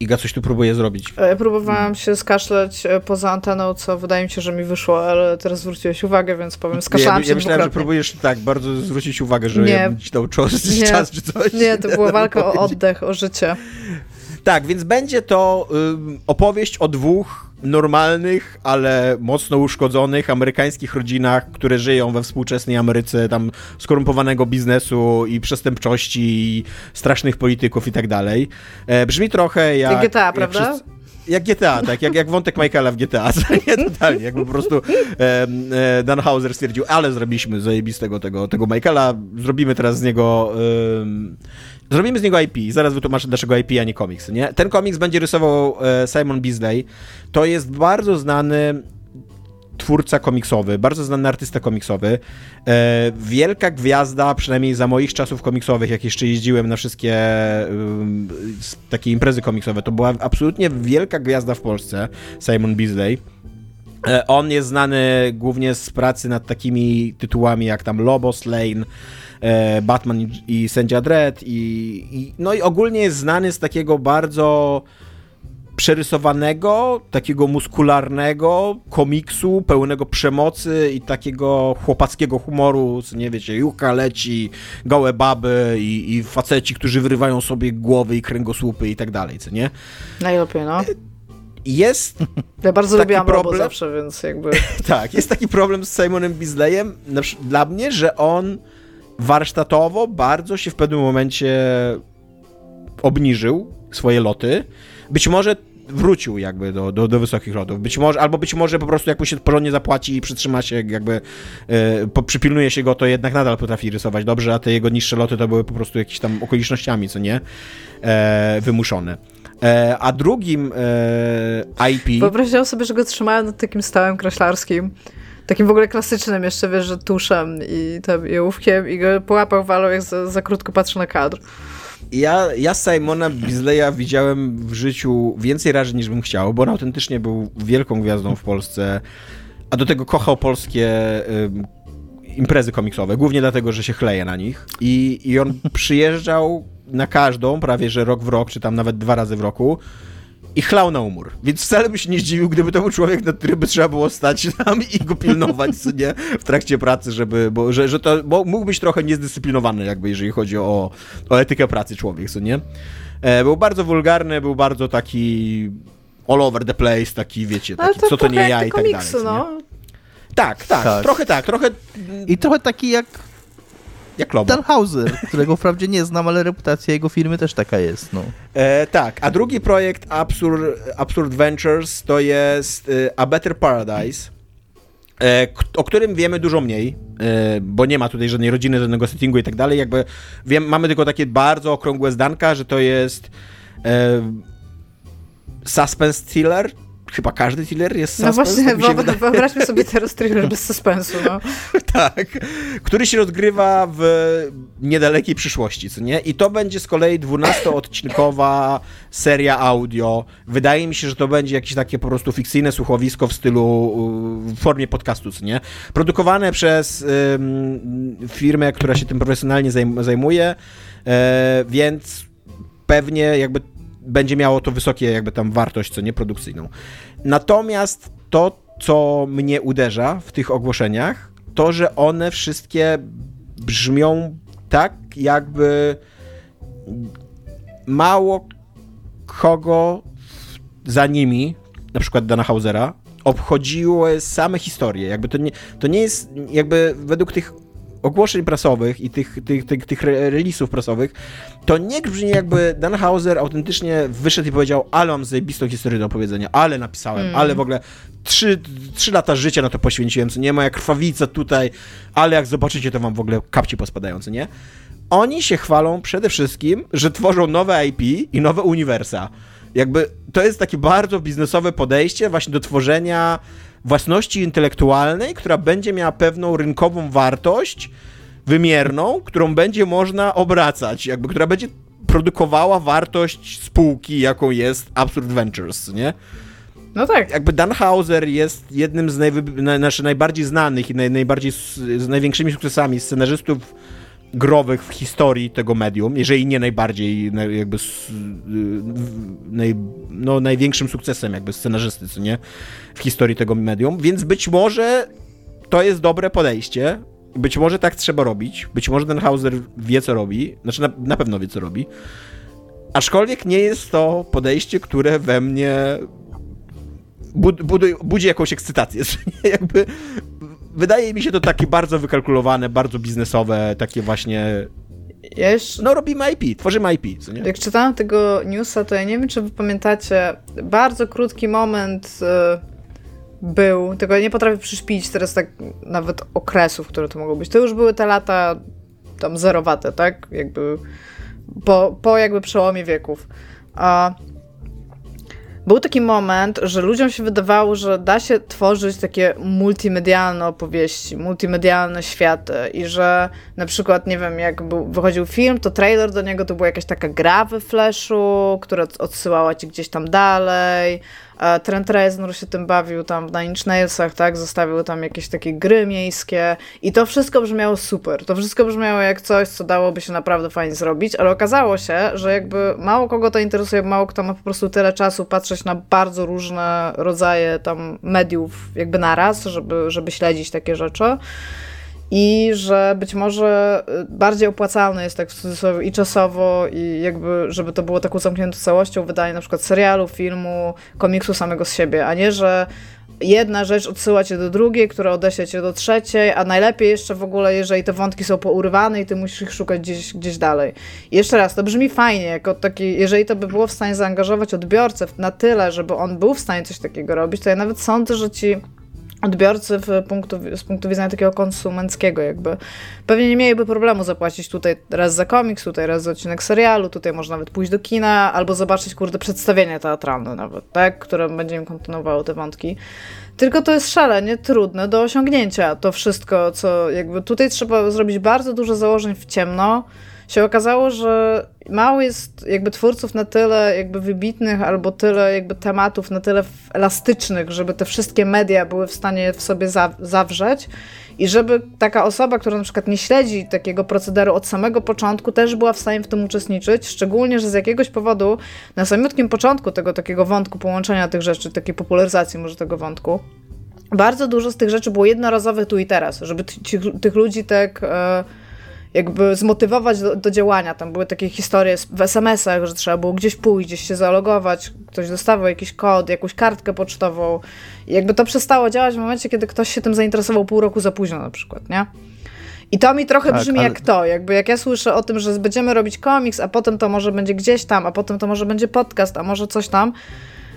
Iga coś tu próbuje zrobić. Ja e, próbowałam się skaszleć e, poza anteną, co wydaje mi się, że mi wyszło, ale teraz zwróciłeś uwagę, więc powiem, skaszałam ja, się Ja myślałem, że próbujesz tak bardzo zwrócić uwagę, że nie. ja ci dał czas, nie. czas czy coś. Nie, to była walka o oddech, o życie. Tak, więc będzie to y, opowieść o dwóch normalnych, ale mocno uszkodzonych amerykańskich rodzinach, które żyją we współczesnej Ameryce, tam skorumpowanego biznesu i przestępczości, i strasznych polityków i tak dalej. E, brzmi trochę jak... Jak GTA, prawda? Jak wszyscy, jak GTA, tak, jak, jak wątek Michaela w GTA, nie totalnie, jakby po prostu e, e, Dan Hauser stwierdził, ale zrobiliśmy zajebistego tego, tego Michaela, zrobimy teraz z niego e, Zrobimy z niego IP. Zaraz wytłumaczę, dlaczego IP, a nie komiks. Nie? Ten komiks będzie rysował e, Simon Beasley. To jest bardzo znany twórca komiksowy, bardzo znany artysta komiksowy. E, wielka gwiazda, przynajmniej za moich czasów komiksowych, jak jeszcze jeździłem na wszystkie e, takie imprezy komiksowe, to była absolutnie wielka gwiazda w Polsce, Simon Beasley. E, on jest znany głównie z pracy nad takimi tytułami jak tam Lobos Lane, Batman i, i Sędzia Dredd i, i, no i ogólnie jest znany z takiego bardzo przerysowanego, takiego muskularnego komiksu, pełnego przemocy i takiego chłopackiego humoru, nie wiecie, juka leci, gołe baby i, i faceci, którzy wyrywają sobie głowy i kręgosłupy i tak dalej, co nie? Najlepiej, no. Jest Ja bardzo lubiłam problem, zawsze, więc jakby... tak, jest taki problem z Simonem Bisleyem dla mnie, że on warsztatowo bardzo się w pewnym momencie obniżył swoje loty. Być może wrócił jakby do, do, do, wysokich lotów. Być może, albo być może po prostu jak mu się porządnie zapłaci i przytrzyma się, jakby e, po, przypilnuje się go, to jednak nadal potrafi rysować dobrze, a te jego niższe loty to były po prostu jakieś tam okolicznościami, co nie? E, wymuszone. E, a drugim e, IP... Wyobraźcie sobie, że go trzymają nad takim stałem kreślarskim takim w ogóle klasycznym jeszcze, wiesz, że tuszem i tam i ołówkiem i go połapał walą, jak za, za krótko patrzy na kadr. Ja, ja Simona Bisleya widziałem w życiu więcej razy niż bym chciał, bo on autentycznie był wielką gwiazdą w Polsce, a do tego kochał polskie imprezy komiksowe, głównie dlatego, że się chleje na nich. I, I on przyjeżdżał na każdą, prawie że rok w rok, czy tam nawet dwa razy w roku, i chlał na umór. Więc wcale by się nie zdziwił, gdyby to był człowiek, na który by trzeba było stać tam i go pilnować, co nie, w trakcie pracy, żeby, bo, że, że to, bo mógł być trochę niezdyscyplinowany, jakby, jeżeli chodzi o, o etykę pracy człowiek, co nie. E, był bardzo wulgarny, był bardzo taki all over the place, taki, wiecie, taki, co to nie ja i tak dalej. No. Tak, tak, tak, trochę tak, trochę... I trochę taki jak jak Lobo. Dan Hauser, którego wprawdzie nie znam, ale reputacja jego firmy też taka jest. No. E, tak, a drugi projekt Absurd, Absurd Ventures to jest e, A Better Paradise. e, o którym wiemy dużo mniej, e, bo nie ma tutaj żadnej rodziny, żadnego settingu i tak dalej. Jakby wiem, mamy tylko takie bardzo okrągłe zdanka, że to jest suspense thriller, chyba każdy thriller jest suspense. No właśnie, wyobraźmy sobie teraz thriller bez suspensu, no. tak, który się rozgrywa w niedalekiej przyszłości, co nie? I to będzie z kolei 12-odcinkowa seria audio. Wydaje mi się, że to będzie jakieś takie po prostu fikcyjne słuchowisko w stylu, w formie podcastu, co nie? Produkowane przez ym, firmę, która się tym profesjonalnie zajmuje, e, więc pewnie jakby będzie miało to wysokie jakby tam wartość, co nie, produkcyjną. Natomiast to, co mnie uderza w tych ogłoszeniach, to, że one wszystkie brzmią tak, jakby mało kogo za nimi, na przykład Dana Hausera, obchodziły same historie. Jakby to nie, to nie jest, jakby według tych ogłoszeń prasowych i tych, tych, tych, tych releasów prasowych, to nie brzmi jakby Dan Hauser autentycznie wyszedł i powiedział, ale mam zajebistą historię do opowiedzenia, ale napisałem, mm. ale w ogóle trzy, trzy lata życia na to poświęciłem, co nie, moja krwawica tutaj, ale jak zobaczycie, to wam w ogóle kapci pospadają, co nie? Oni się chwalą przede wszystkim, że tworzą nowe IP i nowe uniwersa. Jakby to jest takie bardzo biznesowe podejście właśnie do tworzenia własności intelektualnej, która będzie miała pewną rynkową wartość wymierną, którą będzie można obracać, jakby która będzie produkowała wartość spółki, jaką jest Absurd Ventures, nie? No tak. Jakby Dan Hauser jest jednym z najwy... na, najbardziej znanych i naj, najbardziej z, z największymi sukcesami scenarzystów growych w historii tego medium, jeżeli nie najbardziej jakby naj, no, największym sukcesem jakby scenarzysty, co nie, w historii tego medium, więc być może to jest dobre podejście, być może tak trzeba robić, być może ten Hauser wie, co robi, znaczy na, na pewno wie, co robi, aczkolwiek nie jest to podejście, które we mnie bud, budzi jakąś ekscytację, jakby wydaje mi się to takie bardzo wykalkulowane, bardzo biznesowe, takie właśnie ja. No robimy IP, tworzymy IP, co nie? Jak czytałam tego newsa, to ja nie wiem, czy wy pamiętacie, bardzo krótki moment y, był, tego ja nie potrafię przyszpić teraz tak nawet okresów, które to mogą być. To już były te lata tam zerowate, tak? Jakby po, po jakby przełomie wieków. A był taki moment, że ludziom się wydawało, że da się tworzyć takie multimedialne opowieści, multimedialne światy i że na przykład, nie wiem, jak był, wychodził film, to trailer do niego to była jakaś taka gra we Flashu, która odsyłała ci gdzieś tam dalej, Trent Reznor się tym bawił tam na Inch tak? Zostawił tam jakieś takie gry miejskie i to wszystko brzmiało super. To wszystko brzmiało jak coś, co dałoby się naprawdę fajnie zrobić, ale okazało się, że jakby mało kogo to interesuje, mało kto ma po prostu tyle czasu patrzeć na bardzo różne rodzaje tam mediów jakby naraz, żeby, żeby śledzić takie rzeczy i że być może y, bardziej opłacalne jest tak w cudzysłowie i czasowo i jakby, żeby to było taką zamkniętą całością wydanie na przykład serialu, filmu, komiksu samego z siebie, a nie, że jedna rzecz odsyła cię do drugiej, która odeśle cię do trzeciej, a najlepiej jeszcze w ogóle, jeżeli te wątki są pourywane i ty musisz ich szukać gdzieś, gdzieś dalej. I jeszcze raz, to brzmi fajnie, jako taki, jeżeli to by było w stanie zaangażować odbiorcę na tyle, żeby on był w stanie coś takiego robić, to ja nawet sądzę, że ci odbiorcy punktu, z punktu widzenia takiego konsumenckiego jakby. Pewnie nie mieliby problemu zapłacić tutaj raz za komiks, tutaj raz za odcinek serialu, tutaj można nawet pójść do kina albo zobaczyć, kurde, przedstawienie teatralne nawet, tak, które będzie im kontynuowało te wątki. Tylko to jest szalenie trudne do osiągnięcia, to wszystko, co jakby tutaj trzeba zrobić bardzo dużo założeń w ciemno, się okazało, że mało jest jakby twórców na tyle jakby wybitnych albo tyle jakby tematów na tyle elastycznych, żeby te wszystkie media były w stanie w sobie zawrzeć. I żeby taka osoba, która na przykład nie śledzi takiego procederu od samego początku, też była w stanie w tym uczestniczyć, szczególnie, że z jakiegoś powodu na samym początku tego takiego wątku, połączenia tych rzeczy, takiej popularyzacji może tego wątku, bardzo dużo z tych rzeczy było jednorazowych tu i teraz, żeby tych ludzi tak... E, jakby zmotywować do, do, działania. Tam były takie historie w SMS-ach, że trzeba było gdzieś pójść, gdzieś się zalogować, ktoś dostawał jakiś kod, jakąś kartkę pocztową. I jakby to przestało działać w momencie, kiedy ktoś się tym zainteresował pół roku za późno na przykład, nie? I to mi trochę tak, brzmi ale... jak to, jakby jak ja słyszę o tym, że będziemy robić komiks, a potem to może będzie gdzieś tam, a potem to może będzie podcast, a może coś tam,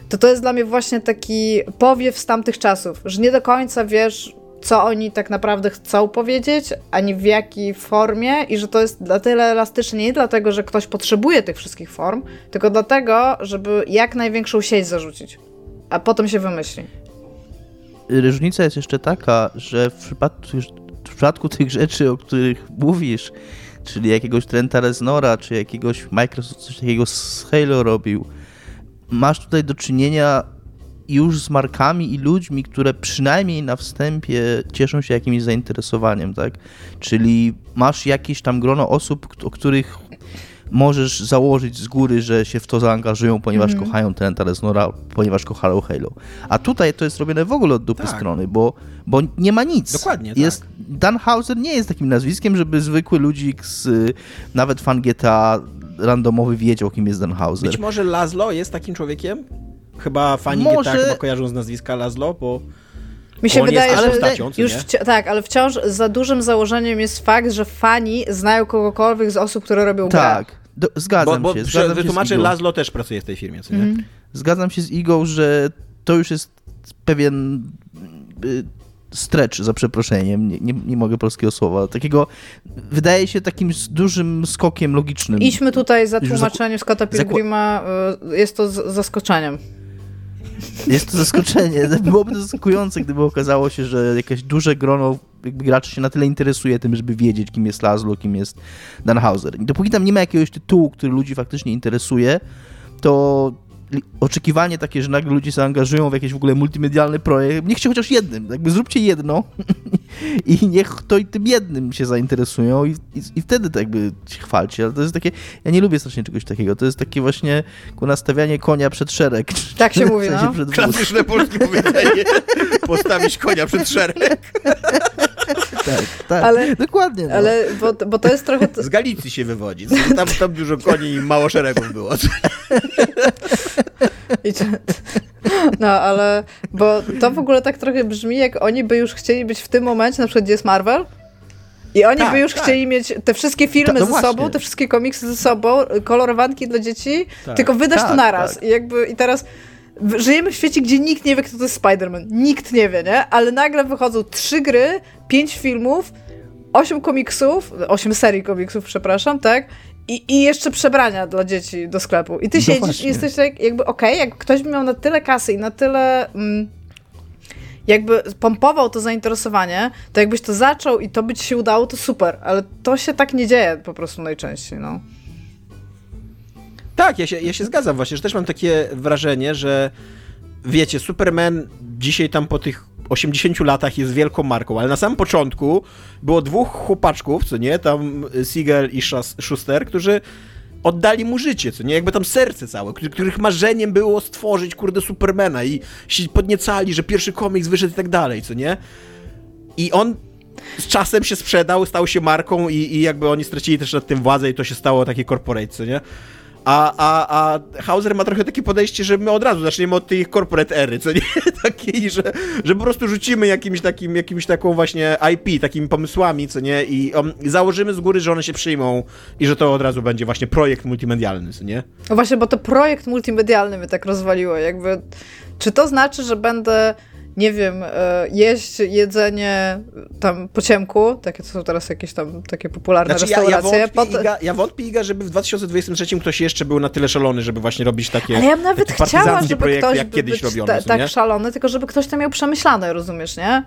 to to jest dla mnie właśnie taki powiew z tamtych czasów, że nie do końca wiesz, co oni tak naprawdę chcą powiedzieć, ani w jakiej formie i że to jest na tyle elastyczne nie dlatego, że ktoś potrzebuje tych wszystkich form, tylko dlatego, żeby jak największą sieć zarzucić, a potem się wymyśli. Różnica jest jeszcze taka, że w przypadku, w przypadku tych rzeczy, o których mówisz, czyli jakiegoś Trenta Reznora, czy jakiegoś Microsoft coś takiego z Halo robił, masz tutaj do czynienia już z markami i ludźmi, które przynajmniej na wstępie cieszą się jakimś zainteresowaniem, tak? Czyli masz jakieś tam grono osób, o których możesz założyć z góry, że się w to zaangażują, ponieważ mm. kochają Trenta Reznora, ponieważ kochają Halo. A tutaj to jest robione w ogóle od dupy tak. strony, bo, bo nie ma nic. Dokładnie, jest, tak. Dan Hauser nie jest takim nazwiskiem, żeby zwykły ludzik z nawet fan GTA randomowy wiedział, kim jest Dan Hauser. Być może Laszlo jest takim człowiekiem? Chyba fani Może... GTA chyba kojarzą z nazwiska Laszlo, bo mi się wydaje, że postacią, już tak, ale wciąż za dużym założeniem jest fakt, że fani znają kogokolwiek z osób, które robią tak. grę. Do, zgadzam bo, bo się. Zgadzam wytłumaczę, Laszlo też pracuje w tej firmie, co nie? Mm. Zgadzam się z Igą, że to już jest pewien y, stretch, za przeproszeniem, nie, nie, nie, mogę polskiego słowa, takiego, wydaje się takim dużym skokiem logicznym. Idźmy tutaj za tłumaczeniem Scotta Pilgrima, y, jest to z zaskoczeniem. Jest to zaskoczenie. Byłoby to zaskakujące, gdyby okazało się, że jakieś duże grono jakby graczy się na tyle interesuje tym, żeby wiedzieć, kim jest Laszlo, kim jest Dan Hauser. I dopóki tam nie ma jakiegoś tytułu, który ludzi faktycznie interesuje, to oczekiwanie takie, że nagle ludzie zaangażują w jakiś w ogóle multimedialny projekt, niechcie chociaż jednym, jakby zróbcie jedno i niech to i tym jednym się zainteresują i, i, i, wtedy to jakby się chwalcie, ale to jest takie, ja nie lubię strasznie czegoś takiego, to jest takie właśnie ku nastawianie konia przed szereg. Tak się mówi, no. Klasyczne polskie powiedzenie, postawić konia przed szereg. Tak, tak, ale, dokładnie. No. Ale, bo, bo to jest trochę... Z Galicji się wywodzi, tam, tam dużo koni i mało szeregów było. No, ale bo to w ogóle tak trochę brzmi, jak oni by już chcieli być w tym momencie, na przykład gdzie jest Marvel, i oni tak, by już tak. chcieli mieć te wszystkie filmy Ta, no ze właśnie. sobą, te wszystkie komiksy ze sobą, kolorowanki dla dzieci, tak. tylko wydać to tak, naraz. Tak. I jakby i teraz żyjemy w świecie, gdzie nikt nie wie, kto to jest Spider-Man. Nikt nie wie, nie? Ale nagle wychodzą trzy gry, pięć filmów, osiem komiksów, osiem serii komiksów, przepraszam, tak? I, I jeszcze przebrania dla dzieci do sklepu. I ty no siedzisz właśnie. i jesteś tak, jakby okej, okay, jak ktoś by miał na tyle kasy i na tyle. Mm, jakby pompował to zainteresowanie, to jakbyś to zaczął i to by ci się udało, to super, ale to się tak nie dzieje po prostu najczęściej, no. Tak, ja się, ja się zgadzam właśnie, że też mam takie wrażenie, że wiecie, Superman dzisiaj tam po tych 80 latach jest wielką marką, ale na samym początku było dwóch chłopaczków, co nie, tam Siegel i Schuster, którzy oddali mu życie, co nie, jakby tam serce całe, których marzeniem było stworzyć, kurde, Supermana i się podniecali, że pierwszy komiks wyszedł i tak dalej, co nie. I on z czasem się sprzedał, stał się marką i, i jakby oni stracili też nad tym władzę i to się stało takie corporate, co nie. A, a, a Hauser ma trochę takie podejście, że my od razu zaczniemy od tej corporate ery, co nie? Takiej, że, że po prostu rzucimy jakimś takim, jakimś taką właśnie IP, takimi pomysłami, co nie? I um, założymy z góry, że one się przyjmą i że to od razu będzie właśnie projekt multimedialny, co nie? No właśnie, bo to projekt multimedialny mnie tak rozwaliło, jakby... Czy to znaczy, że będę nie wiem, e, jeść jedzenie tam po ciemku, takie to są teraz jakieś tam takie popularne znaczy, restauracje. Ja, ja, wątpię, Iga, ja wątpię, Iga, żeby w 2023 ktoś jeszcze był na tyle szalony, żeby właśnie robić takie Ale ja nawet chciała, żeby ktoś jak kiedyś robiono, ta, tak szalony, tylko żeby ktoś to miał przemyślane, rozumiesz, nie?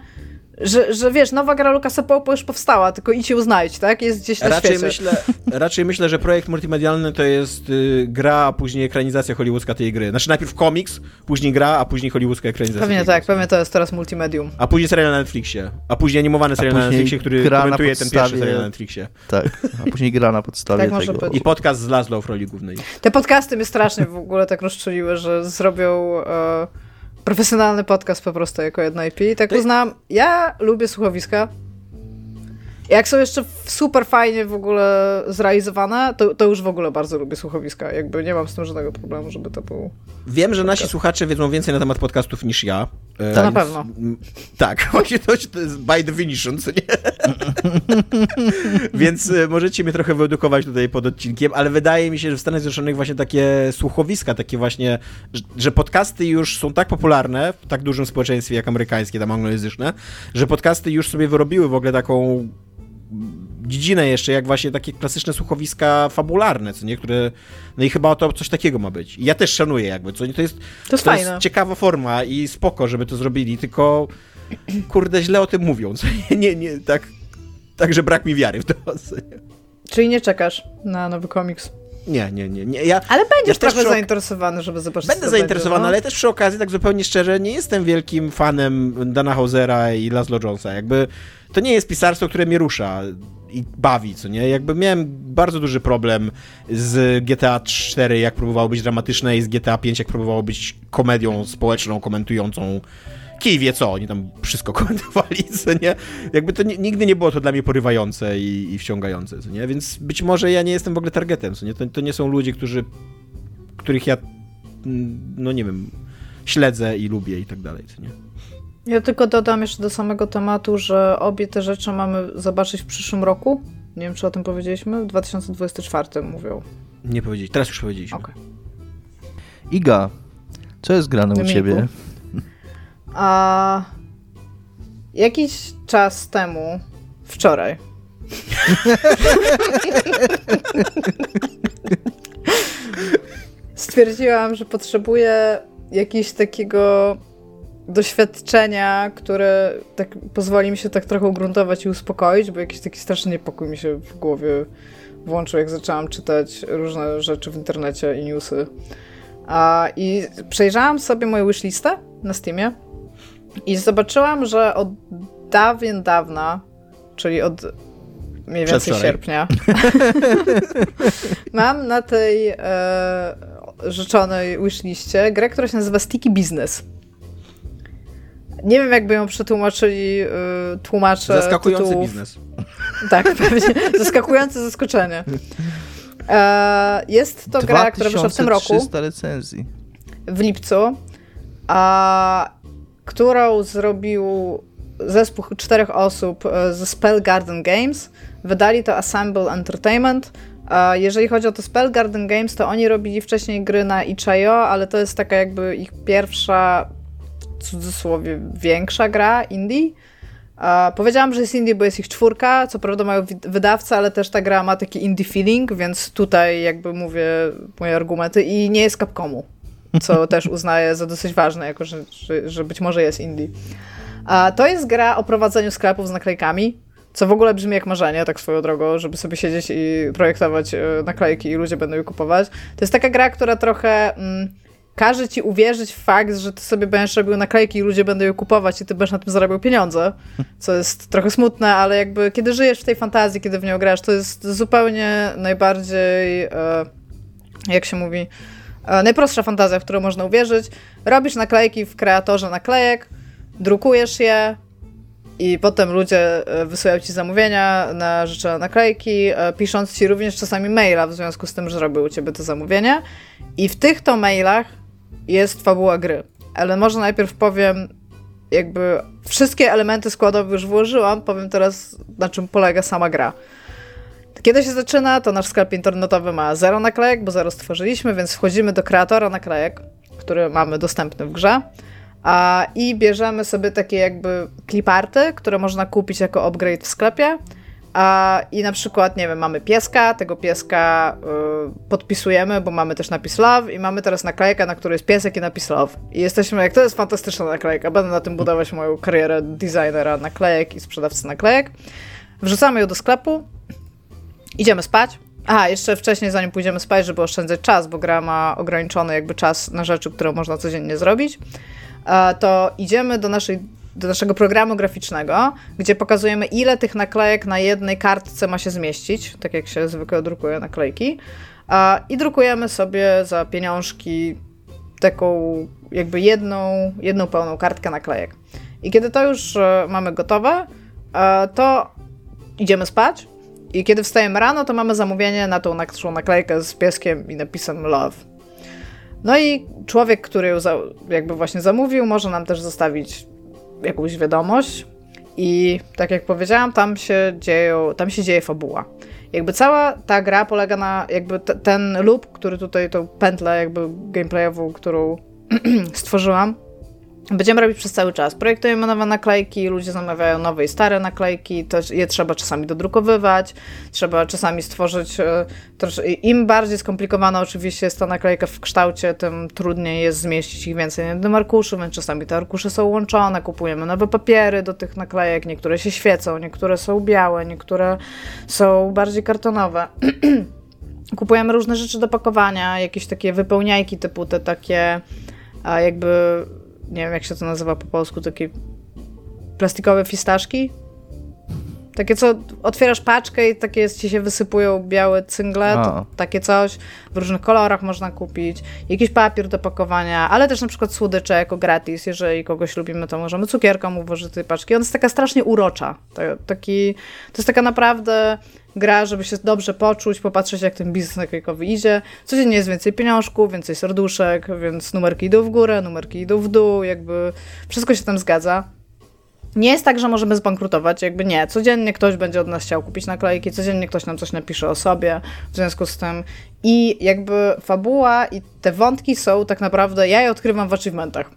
Że, że wiesz, nowa gra Lucasa Pope już powstała, tylko idź ją znajdź, tak? Jest gdzieś na raczej świecie. Myślę, raczej myślę, że projekt multimedialny to jest y, gra, a później ekranizacja hollywoodzka tej gry. Znaczy najpierw komiks, później gra, a później hollywoodzka ekranizacja. Pewnie tak, pewnie to jest teraz multimedium. A później serial na Netflixie. A później animowany serial na Netflixie, który komentuje podstawie... ten pierwszy serial na Netflixie. Tak, a później gra na podstawie tak tego. I podcast z Laszlo w roli głównej. Te podcasty mnie strasznie w ogóle tak rozczuliły, że zrobią... E, profesjonalny podcast po prostu jako jedno IP. I tak to... uznałam, ja lubię słuchowiska. Jak są jeszcze super fajnie w ogóle zrealizowane, to, to już w ogóle bardzo lubię słuchowiska. Jakby nie mam z tym żadnego problemu, żeby to był. Wiem, że nasi słuchacze wiedzą więcej na temat podcastów niż ja. E, to na pewno. Tak, właśnie to, to jest by definition, co nie? Więc e, możecie mnie trochę wyedukować tutaj pod odcinkiem, ale wydaje mi się, że w Stanach Zjednoczonych właśnie takie słuchowiska, takie właśnie, że podcasty już są tak popularne w tak dużym społeczeństwie jak amerykańskie, tam anglojęzyczne, że podcasty już sobie wyrobiły w ogóle taką dziedzinę jeszcze, jak właśnie takie klasyczne słuchowiska fabularne, co nie, które, no i chyba to coś takiego ma być. I ja też szanuję jakby, co nie, to jest, to jest, to jest ciekawa forma i spoko, żeby to zrobili, tylko kurde, źle o tym mówią, co nie, nie, nie tak, tak, że brak mi wiary w to. Czyli nie czekasz na nowy komiks? Nie, nie, nie. nie. Ja, ale będziesz ja trochę zainteresowany, żeby zobaczyć. Będę zainteresowany, będzie, no? ale też przy okazji, tak zupełnie szczerze, nie jestem wielkim fanem Dana Hausera i Laszlo Jonesa. Jakby to nie jest pisarstwo, które mnie rusza i bawi, co nie? Jakby miałem bardzo duży problem z GTA 4, jak próbowało być dramatyczne i z GTA 5, jak próbowało być komedią społeczną, komentującą kij wie co, oni tam wszystko komentowali, co nie? Jakby to nigdy nie było to dla mnie porywające i, i wciągające, co nie? Więc być może ja nie jestem w ogóle targetem, co nie? To, to nie są ludzie, którzy, których ja, mm, no nie wiem, śledzę i lubię i tak dalej, co nie? Ja tylko dodam jeszcze do samego tematu, że obie te rzeczy mamy zobaczyć w przyszłym roku. Nie wiem, czy o tym powiedzieliśmy. W 2024 mówią. Nie powiedzieliśmy. Teraz już powiedzieliśmy. Okay. Iga, co jest grane u ciebie? A jakiś czas temu, wczoraj, stwierdziłam, że potrzebuję jakiegoś takiego doświadczenia, które tak pozwoli mi się tak trochę ugruntować i uspokoić, bo jakiś taki straszny niepokój mi się w głowie włączył, jak zaczęłam czytać różne rzeczy w internecie i newsy. A, I przejrzałam sobie moją wishlistę na Steamie i zobaczyłam, że od dawien dawna, czyli od mniej więcej sierpnia, mam na tej e, rzeczonej wishliście grę, która się nazywa Sticky Business. Nie wiem, jakby ją przetłumaczyli yy, tłumacze. Zaskakujący tytułów. biznes. Tak, pewnie. Zaskakujące zaskoczenie. E, jest to gra, która wyszła w tym roku. recenzji. W lipcu. A, którą zrobił zespół czterech osób e, ze Spell Garden Games. Wydali to Assemble Entertainment. Jeżeli chodzi o to Spell Garden Games, to oni robili wcześniej gry na itch.io, ale to jest taka jakby ich pierwsza w cudzysłowie większa gra indie. Powiedziałam, że jest indie, bo jest ich czwórka, co prawda mają wydawcę, ale też ta gra ma taki indie feeling, więc tutaj jakby mówię moje argumenty i nie jest Capcomu, co też uznaję za dosyć ważne, jako że, że, że być może jest indie. Uh, to jest gra o prowadzeniu sklepów z naklejkami, co w ogóle brzmi jak marzenie, tak swoją drogą, żeby sobie siedzieć i projektować e, naklejki i ludzie będą je kupować. To jest taka gra, która trochę... Mm, każe ci uwierzyć w fakt, że ty sobie będziesz robił naklejki i ludzie będą je kupować i ty będziesz na tym zarabiał pieniądze, co jest trochę smutne, ale jakby kiedy żyjesz w tej fantazji, kiedy w nią grasz, to jest zupełnie najbardziej, e, jak się mówi, najprostsza fantazja, w którą można uwierzyć. Robisz naklejki w kreatorze naklejek, drukujesz je, i potem ludzie e, wysyłają ci zamówienia na rzeczy naklejki, pisząc ci również czasami maila w związku z tym, że zrobił u ciebie to zamówienie. I w tych to mailach jest fabuła gry. Ale może najpierw powiem, jakby wszystkie elementy składowe już włożyłam, powiem teraz, na czym polega sama gra. Kiedy się zaczyna, to nasz sklep internetowy ma zero naklejek, bo zero stworzyliśmy, więc wchodzimy do kreatora naklejek, który mamy dostępny w grze. A, I bierzemy sobie takie jakby cliparty, które można kupić jako upgrade w sklepie. A, I na przykład, nie wiem, mamy pieska, tego pieska y, podpisujemy, bo mamy też napis love i mamy teraz naklejkę, na której jest piesek i napis love. I jesteśmy, jak to jest fantastyczna naklejka, będę na tym budować moją karierę designera naklejek i sprzedawcy naklejek. Wrzucamy ją do sklepu, idziemy spać. Aha, jeszcze wcześniej, zanim pójdziemy spać, żeby oszczędzać czas, bo gra ma ograniczony jakby czas na rzeczy, które można codziennie zrobić, to idziemy do naszej do naszego programu graficznego, gdzie pokazujemy, ile tych naklejek na jednej kartce ma się zmieścić, tak jak się zwykle drukuje naklejki. I drukujemy sobie za pieniążki taką jakby jedną, jedną pełną kartkę naklejek. I kiedy to już e, mamy gotowe, e, to idziemy spać i kiedy wstajemy rano, to mamy zamówienie na tą naszą naklejkę z pieskiem i napisem love. No i człowiek, który ją jakby właśnie zamówił, może nam też zostawić jakąś wiadomość. I tak jak powiedziałam, tam się, dzieją, tam się dzieje fabuła. Jakby cała ta gra polega na jakby ten loop, który tutaj, tą pętlę jakby gameplayową, którą stworzyłam, Będziemy robić przez cały czas. Projektujemy nowe naklejki, ludzie zamawiają nowe i stare naklejki, też je trzeba czasami dodrukowywać, trzeba czasami stworzyć. E, Im bardziej skomplikowana oczywiście jest ta naklejka w kształcie, tym trudniej jest zmieścić ich więcej jednym arkuszu, więc czasami te arkusze są łączone, kupujemy nowe papiery do tych naklejek, niektóre się świecą, niektóre są białe, niektóre są bardziej kartonowe. Kupujemy różne rzeczy do pakowania, jakieś takie wypełniajki typu te takie jakby nie wiem jak się to nazywa po polsku, takie plastikowe fistaszki. Takie co, otwierasz paczkę i takie ci się wysypują białe cyngle, takie coś w różnych kolorach można kupić. Jakiś papier do pakowania, ale też na przykład słodycze jako gratis. Jeżeli kogoś lubimy, to możemy cukierką ułożyć tej paczki. Ona jest taka strasznie urocza. To, taki, to jest taka naprawdę gra, żeby się dobrze poczuć, popatrzeć jak ten biznes naklejkowy idzie. Codziennie jest więcej pieniążków, więcej serduszek, więc numerki idą w górę, numerki idą w dół, jakby wszystko się tam zgadza. Nie jest tak, że możemy zbankrutować, jakby nie. Codziennie ktoś będzie od nas chciał kupić naklejki, codziennie ktoś nam coś napisze o sobie w związku z tym. I jakby fabuła i te wątki są tak naprawdę, ja je odkrywam w achievementach.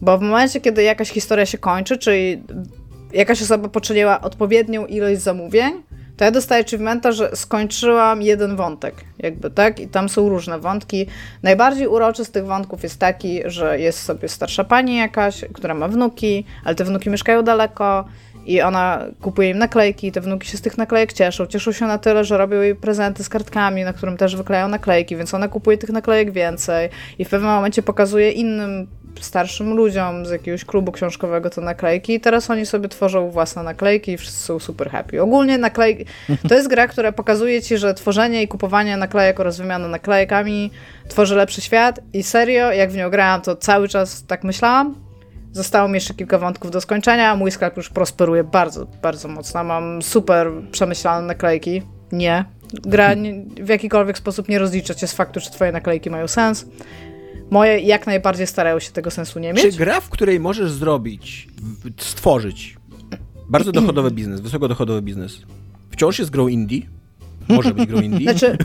Bo w momencie, kiedy jakaś historia się kończy, czyli jakaś osoba poczyniła odpowiednią ilość zamówień, to ja dostaję achievementa, że skończyłam jeden wątek, jakby, tak? I tam są różne wątki. Najbardziej uroczy z tych wątków jest taki, że jest sobie starsza pani jakaś, która ma wnuki, ale te wnuki mieszkają daleko i ona kupuje im naklejki, te wnuki się z tych naklejek cieszą. Cieszą się na tyle, że robią jej prezenty z kartkami, na którym też wyklejają naklejki, więc ona kupuje tych naklejek więcej i w pewnym momencie pokazuje innym starszym ludziom z jakiegoś klubu książkowego te naklejki i teraz oni sobie tworzą własne naklejki i wszyscy są super happy. Ogólnie naklejki... To jest gra, która pokazuje ci, że tworzenie i kupowanie naklejek oraz wymiana naklejkami tworzy lepszy świat i serio, jak w nią grałam, to cały czas tak myślałam. Zostało mi jeszcze kilka wątków do skończenia, mój sklep już prosperuje bardzo, bardzo mocno. Mam super przemyślane naklejki. Nie. Gra w jakikolwiek sposób nie rozlicza cię z faktu, czy twoje naklejki mają sens. Moje jak najbardziej starają się tego sensu nie mieć. Czy gra, w której możesz zrobić, stworzyć bardzo dochodowy biznes, wysokodochodowy biznes, wciąż jest grą indie? Może być grą indie? Znaczy,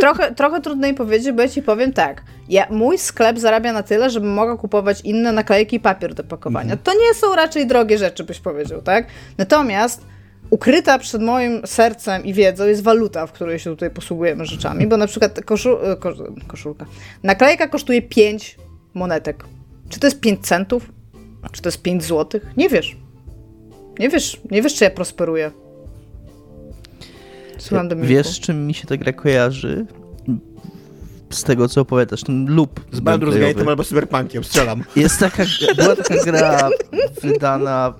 trochę, trochę trudniej powiedzieć, bo ja ci powiem tak. Ja, mój sklep zarabia na tyle, żebym mogła kupować inne naklejki i papier do pakowania. Mhm. To nie są raczej drogie rzeczy, byś powiedział, tak? Natomiast ukryta przed moim sercem i wiedzą jest waluta, w której się tutaj posługujemy rzeczami, bo na przykład koszu, e, koszulka, naklejka kosztuje 5 monetek. Czy to jest 5 centów? Czy to jest 5 złotych? Nie wiesz. Nie wiesz, nie wiesz, czy ja prosperuję. Słucham Dominiku. Wiesz, czym mi się ta gra kojarzy? Z tego, co opowiadasz, ten loop Z Baldur's Gate'em albo Cyberpunkiem, strzelam. Jest taka, była taka gra wydana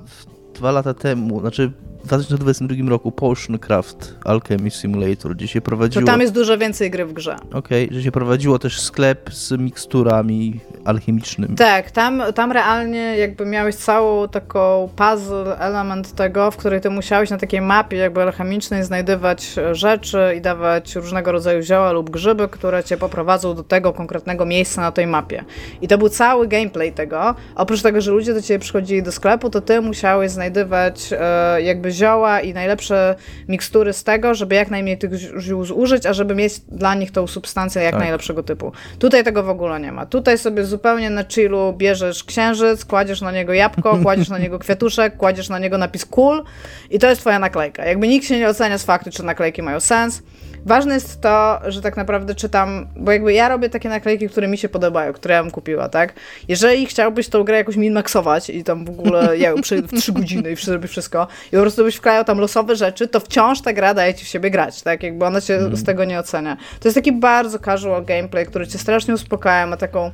dwa lata temu, znaczy w 2022 roku Potion Craft Alchemy Simulator, gdzie się prowadziło... To tam jest dużo więcej gry w grze. Okej, okay, że się prowadziło też sklep z miksturami alchemicznymi. Tak, tam, tam realnie jakby miałeś całą taką puzzle, element tego, w której ty musiałeś na takiej mapie jakby alchemicznej znajdywać rzeczy i dawać różnego rodzaju zioła lub grzyby, które cię poprowadzą do tego konkretnego miejsca na tej mapie. I to był cały gameplay tego. Oprócz tego, że ludzie do ciebie przychodzili do sklepu, to ty musiałeś znajdywać e, jakby zioła i najlepsze mikstury z tego, żeby jak najmniej tych ziół zużyć, a żeby mieć dla nich tą substancję jak tak. najlepszego typu. Tutaj tego w ogóle nie ma. Tutaj sobie zupełnie na chillu bierzesz księżyc, kładziesz na niego jabłko, kładziesz na niego kwiatuszek, kładziesz na niego napis cool i to jest twoja naklejka. Jakby nikt się nie ocenia z faktu, czy naklejki mają sens. Ważne jest to, że tak naprawdę czytam, bo jakby ja robię takie naklejki, które mi się podobają, które ja bym kupiła, tak? Jeżeli chciałbyś tą grę jakoś min-maxować i tam w ogóle ja ją w 3 godziny i zrobić wszystko i po prostu byś wklejał tam losowe rzeczy, to wciąż ta gra daje ci w siebie grać, tak? Jakby ona cię mm. z tego nie ocenia. To jest taki bardzo casual gameplay, który cię strasznie uspokaja, ma taką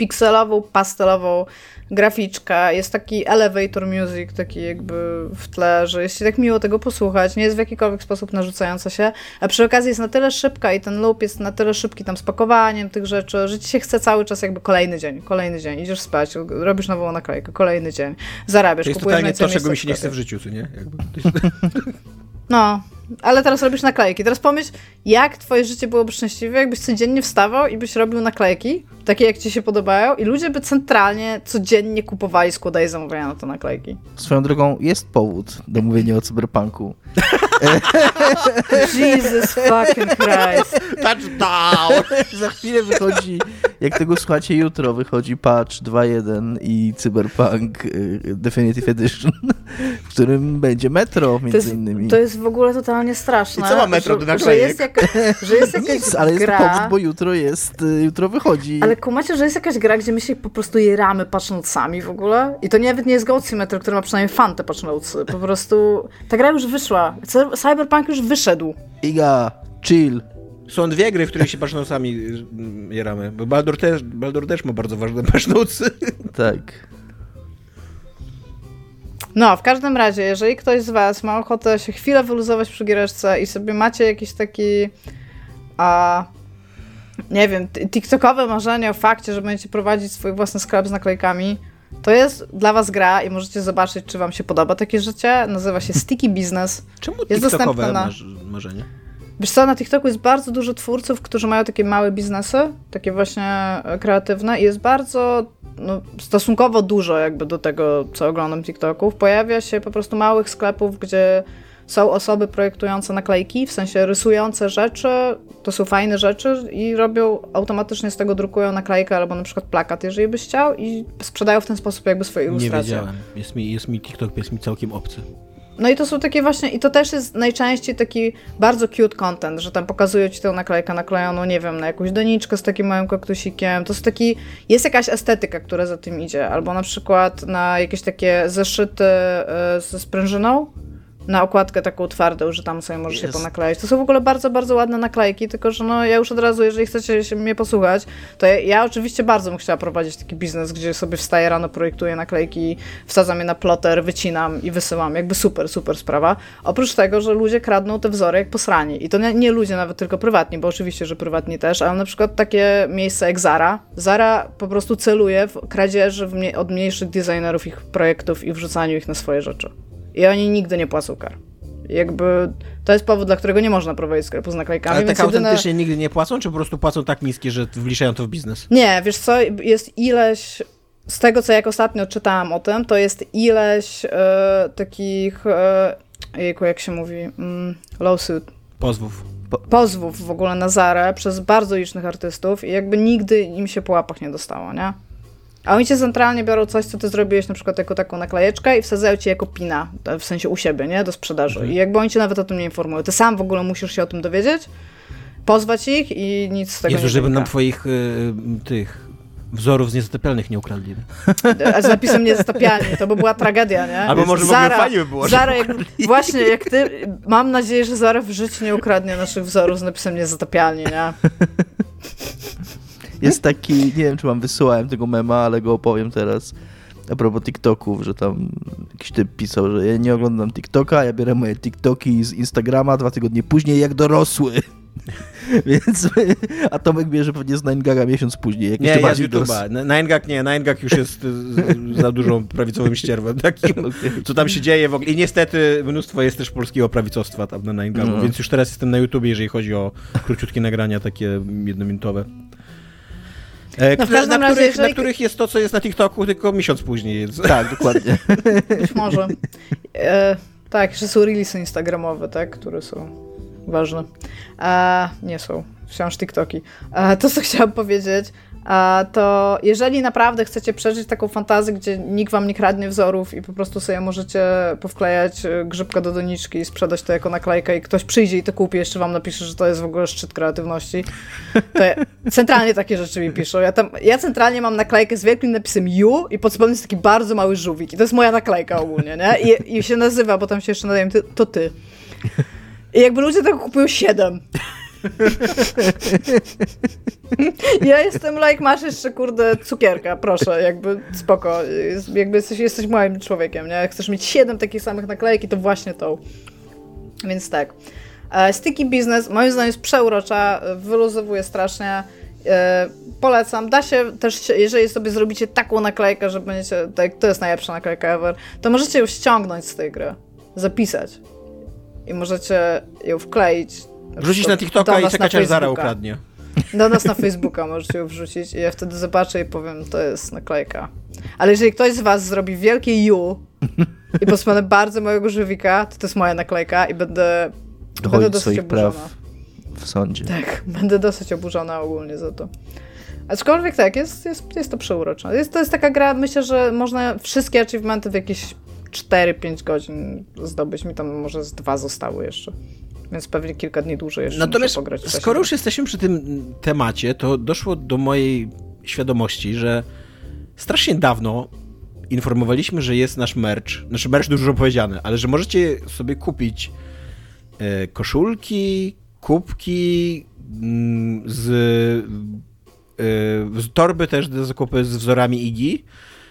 pikselową, pastelową graficzkę, jest taki elevator music, taki jakby w tle, że jest ci tak miło tego posłuchać, nie jest w jakikolwiek sposób narzucająca się, a przy okazji jest na tyle szybka i ten loop jest na tyle szybki tam z pakowaniem tych rzeczy, że ci się chce cały czas jakby kolejny dzień, kolejny dzień, idziesz spać, robisz nową naklejkę, kolejny dzień, zarabiasz, to jest kupujesz totalnie to, czego mi się nie chce w życiu, co nie? Jakby. No, ale teraz robisz naklejki. Teraz pomyśl, jak twoje życie byłoby szczęśliwe, jakbyś codziennie wstawał i byś robił naklejki, takie jak ci się podobają i ludzie by centralnie, codziennie kupowali, składali zamówienia na te naklejki. Swoją drogą jest powód do mówienia o cyberpunku. Jesus fucking Christ. Touchdown! Za chwilę wychodzi, jak tego słuchacie, jutro wychodzi patch 2.1 i Cyberpunk y, Definitive Edition, w którym będzie metro To między jest, innymi. to jest w ogóle totalnie straszne. I co ma metro do że, że naklejek? jest, jaka, że jest jakaś Nic, ale jest gra, powód, bo jutro jest, y, jutro wychodzi. Ale kumacie, że jest jakaś gra, gdzie my się po prostu jeramy patrząc sami w ogóle? I to nawet nie jest Goat Simulator, który ma przynajmniej fantę patrząc. Po prostu ta gra już wyszła. Cy- Cyberpunk już wyszedł. Iga, chill. Są dwie gry, w których się pasznocami y, jaramy, bo Baldur też, Baldur też ma bardzo ważne pasznocy. Tak. No, w każdym razie, jeżeli ktoś z was ma ochotę się chwilę wyluzować przy giereczce i sobie macie jakiś taki a nie wiem, tiktokowe marzenie o fakcie, że będziecie prowadzić swój własny sklep z naklejkami, to jest dla was gra i możecie zobaczyć, czy wam się podoba takie życie. Nazywa się Sticky Business. Czemu Jest dostępne na- marz- marzenie? Wiesz co, na TikToku jest bardzo dużo twórców, którzy mają takie małe biznesy, takie właśnie e, kreatywne i jest bardzo, no, stosunkowo dużo jakby do tego, co oglądam TikToków. Pojawia się po prostu małych sklepów, gdzie są osoby projektujące naklejki, w sensie rysujące rzeczy, to są fajne rzeczy i robią, automatycznie z tego drukują naklejkę albo na przykład plakat, jeżeli byś chciał i sprzedają w ten sposób jakby swoje Nie ilustracje. wiedziałem. Jest mi, jest mi TikTok jest mi całkiem obcy. No i to są takie właśnie, i to też jest najczęściej taki bardzo cute content, że tam pokazują ci tę naklejkę naklejoną, nie wiem, na jakąś doniczkę z takim małym kaktusikiem. To jest taki, jest jakaś estetyka, która za tym idzie. Albo na przykład na jakieś takie zeszyty y, ze sprężyną, na okładkę taką twardą, że tam sobie możesz się Jest. ponakleić. To są w ogóle bardzo, bardzo ładne naklejki, tylko że no ja już od razu, jeżeli chcecie się mnie posłuchać, to ja, ja oczywiście bardzo bym chciała prowadzić taki biznes, gdzie sobie wstaję rano, projektuję naklejki, wsadzam je na ploter, wycinam i wysyłam. Jakby super, super sprawa. Oprócz tego, że ludzie kradną te wzory jak posrani. I to nie, nie ludzie nawet tylko prywatni, bo oczywiście, że prywatni też, ale na przykład takie miejsce jak Zara. Zara po prostu celuje w kradzieży od mniejszych designerów ich projektów i wrzucaniu ich na swoje rzeczy. I oni nigdy nie płacą kar. Jakby to jest powód, dla którego nie można prowadzić sklepu z naklejkami. Ale tak jedyne- autentycznie nigdy nie płacą, czy po prostu płacą tak niskie, że wliczają to w biznes? Nie, wiesz co, jest ileś, z tego co jak ostatnio czytałam o tym, to jest ileś e, takich, e, jejku, jak się mówi, mm, lawsuit, Pozwów. pozwów w ogóle na Zarę przez bardzo licznych artystów i jakby nigdy im się po łapach nie dostało, nie? A oni cię centralnie biorą coś, co ty zrobiłeś na przykład jako taką naklejeczkę i wsadzają ci jako pina, w sensie u siebie, nie? Do sprzedaży. I jakby oni cię nawet o tym nie informują. Ty sam w ogóle musisz się o tym dowiedzieć, pozwać ich i nic z tego Jezu, nie żeby nam twoich y, tych wzorów z niezatopialnych nie ukradli. A z napisem niezatapialnie, to by była tragedia, nie? Albo może Zara, fajnie by było, Zara, jak, właśnie jak ty, mam nadzieję, że Zara w życiu nie ukradnie naszych wzorów z napisem niezatapialnie, nie? Jest taki, nie wiem czy wam wysyłałem tego mema, ale go opowiem teraz. A propos TikToków, że tam jakiś typ pisał, że ja nie oglądam TikToka, ja biorę moje TikToki z Instagrama dwa tygodnie później jak dorosły. Więc, a Tomek bierze pewnie z 9gaga miesiąc później. Jak Nie, ja z YouTube'a. Ninegag nie, Ninegag już jest y, za dużą prawicowym ścierwem takim, co tam się dzieje w ogóle. I niestety mnóstwo jest też polskiego prawicowstwa tam na Ninegagu, No. więc już teraz jestem na YouTubie, jeżeli chodzi o króciutkie nagrania takie jednominutowe. E, No które- na, razie, których, na których jest to, co jest na TikToku, tylko miesiąc później. Więc... Tak, dokładnie. Być może. E, tak, że są releasy instagramowe, tak, które są ważne. E, nie są, wciąż TikToki. E, to, co chciałam powiedzieć, to jeżeli naprawdę chcecie przeżyć taką fantazję, gdzie nikt wam nie kradnie wzorów i po prostu sobie możecie powklejać e, grzybka do doniczki i sprzedać to jako naklejkę i ktoś przyjdzie i to kupi, jeszcze wam napisze, że to jest w ogóle szczyt kreatywności, to ja, centralnie takie rzeczy mi piszą. Ja, tam, ja centralnie mam naklejkę z wielkim napisem you i pod spodem jest taki bardzo mały żółwik i to jest moja naklejka ogólnie, nie? I, i się nazywa, bo tam się jeszcze nadaje, to ty. I jakby ludzie tego kupują siedem. Ja jestem like, masz jeszcze, kurde, cukierka, proszę, jakby spoko, jakby jesteś, jesteś moim człowiekiem, nie? Jak chcesz mieć siedem takich samych naklejki, to właśnie tą. Więc tak. E, Sticky Business moim zdaniem jest przeurocza, wyluzowuje strasznie. E, polecam. Da się też, jeżeli sobie zrobicie taką naklejkę, że będziecie, tak, to jest najlepsza naklejka ever, to możecie ją ściągnąć z tej gry, zapisać i możecie ją wkleić. Wrzucić na TikToka i czekać aż Zara ukradnie. Do nas na Facebooka możecie ją wrzucić i ja wtedy zobaczę i powiem, to jest naklejka. Ale jeżeli ktoś z was zrobi wielkie U i posłane bardzo mojego żywika, to to jest moja naklejka i będę, będę dosyć swoich oburzona. praw w sądzie. Tak, będę dosyć oburzona ogólnie za to. Aczkolwiek tak, jest, jest, jest to przeurocze. Jest, to jest taka gra, myślę, że można wszystkie achievementy w jakieś 4-5 godzin zdobyć. Mi tam może z dwa zostały jeszcze. Więc pewnie kilka dni dłużej jeszcze Natomiast pograć. skoro już jesteśmy przy tym temacie, to doszło do mojej świadomości, że strasznie dawno informowaliśmy, że jest nasz merch. Nasz merch dużo powiedziane, ale że możecie sobie kupić e, koszulki, kubki mm, z, e, z torby też do zakupy z wzorami Igi.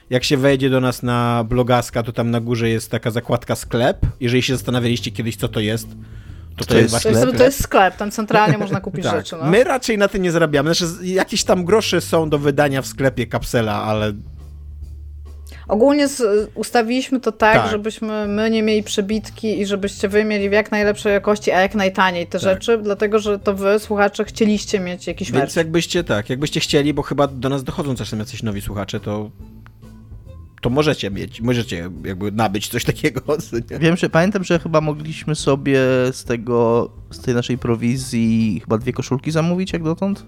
Jak się wejdzie do nas na blogaska, to tam na górze jest taka zakładka sklep. Jeżeli się zastanawialiście kiedyś, co to jest, to, to, to jest, sklep. To jest, to jest sklep, tam centralnie można kupić tak. rzeczy. No. My raczej na tym nie zarabiamy. Znaczy, jakieś tam grosze są do wydania w sklepie kapsela, ale Ogólnie z, ustawiliśmy to tak, tak, żebyśmy my nie mieli przebitki i żebyście wy mieli w jak najlepszej jakości, a jak najtaniej te tak. rzeczy, dlatego że to wy, słuchacze, chcieliście mieć jakiś Więc jakbyście tak, jakbyście chcieli, bo chyba do nas dochodzą czasem jacyś nowi słuchacze, to to możecie mieć, możecie jakby nabyć coś takiego. Nie? Wiem, że pamiętam, że chyba mogliśmy sobie z tego, z tej naszej prowizji chyba dwie koszulki zamówić jak dotąd.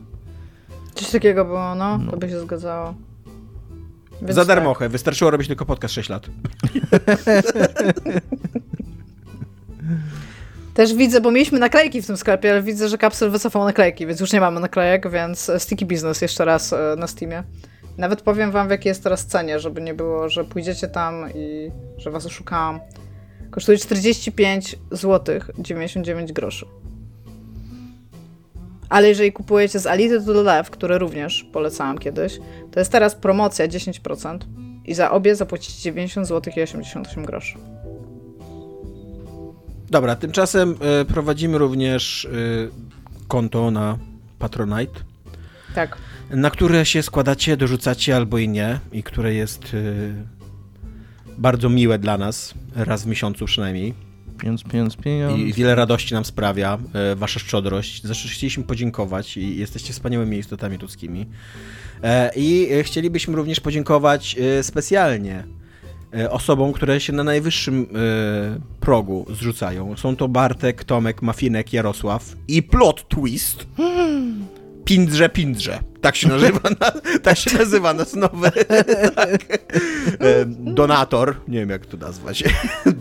Coś takiego było, no, no. to by się zgadzało. Więc Za darmochę, tak. wystarczyło robić tylko podcast 6 lat. Też widzę, bo mieliśmy naklejki w tym sklepie, ale widzę, że Kapsel wycofał naklejki, więc już nie mamy naklejek, więc Sticky Business jeszcze raz e, na Steamie. Nawet powiem wam, w jakiej jest teraz cenie, żeby nie było, że pójdziecie tam i że was oszukałam. Kosztuje 45 zł 99 groszy. Ale jeżeli kupujecie z Ality to Lew, które również polecałam kiedyś, to jest teraz promocja 10% i za obie zapłacicie 90 zł i 88 groszy. Dobra, tymczasem y, prowadzimy również y, konto na Patronite. Tak na które się składacie, dorzucacie albo i nie i które jest y, bardzo miłe dla nas, raz w miesiącu przynajmniej. Pieniądz, pieniądz, pieniądz. I wiele radości nam sprawia y, wasza szczodrość. Zresztą chcieliśmy podziękować i jesteście wspaniałymi istotami ludzkimi. E, I chcielibyśmy również podziękować y, specjalnie osobom, które się na najwyższym progu zrzucają. Są to Bartek, Tomek, Mafinek, Jarosław i plot twist. Hmm. Pindrze Pindrze. Tak się nazywa, na, tak się nazywa nas nowy tak. Donator. Nie wiem, jak to nazwać.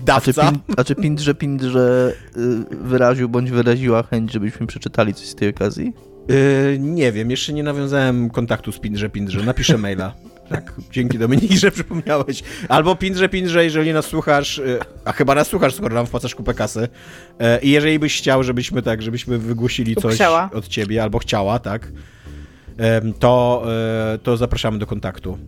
Dawca. A czy, pin, a czy Pindrze Pindrze y, wyraził bądź wyraziła chęć, żebyśmy przeczytali coś z tej okazji? Yy, nie wiem, jeszcze nie nawiązałem kontaktu z Pindrze Pindrze. Napiszę maila. Tak, dzięki Dominik, że przypomniałeś. Albo Pindrze Pindrze, jeżeli nas słuchasz, y, a chyba nas słuchasz, skoro nam wpłacasz kupę kasy. Y, I jeżeli byś chciał, żebyśmy tak, żebyśmy wygłosili coś chciała. od ciebie, albo chciała, tak, to, y, to zapraszamy do kontaktu.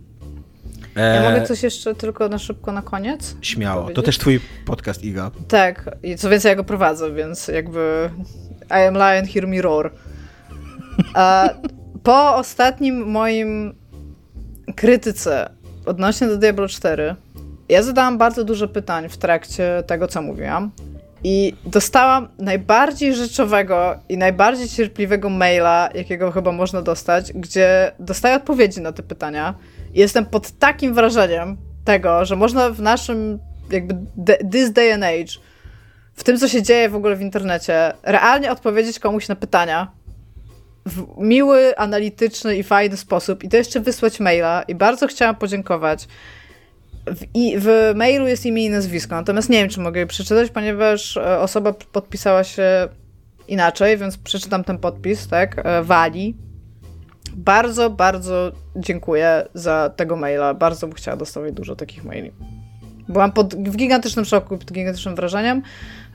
Ja mogę coś jeszcze tylko na szybko na koniec? Śmiało. To też twój podcast, Iga. Tak. I co więcej, ja go prowadzę, więc jakby I am lion, hear me roar. po ostatnim moim krytyce odnośnie do Diablo 4, ja zadałam bardzo dużo pytań w trakcie tego, co mówiłam. I dostałam najbardziej rzeczowego i najbardziej cierpliwego maila, jakiego chyba można dostać, gdzie dostaję odpowiedzi na te pytania. I jestem pod takim wrażeniem tego, że można w naszym, jakby, this day and age, w tym, co się dzieje w ogóle w internecie, realnie odpowiedzieć komuś na pytania, w miły, analityczny i fajny sposób i to jeszcze wysłać maila i bardzo chciałam podziękować. W, i, w mailu jest imię i nazwisko, natomiast nie wiem, czy mogę je przeczytać, ponieważ e, osoba podpisała się inaczej, więc przeczytam ten podpis, tak? E, Wali. Bardzo, bardzo dziękuję za tego maila. Bardzo bym chciała dostawać dużo takich maili. Byłam pod, w gigantycznym szoku, pod gigantycznym wrażeniem.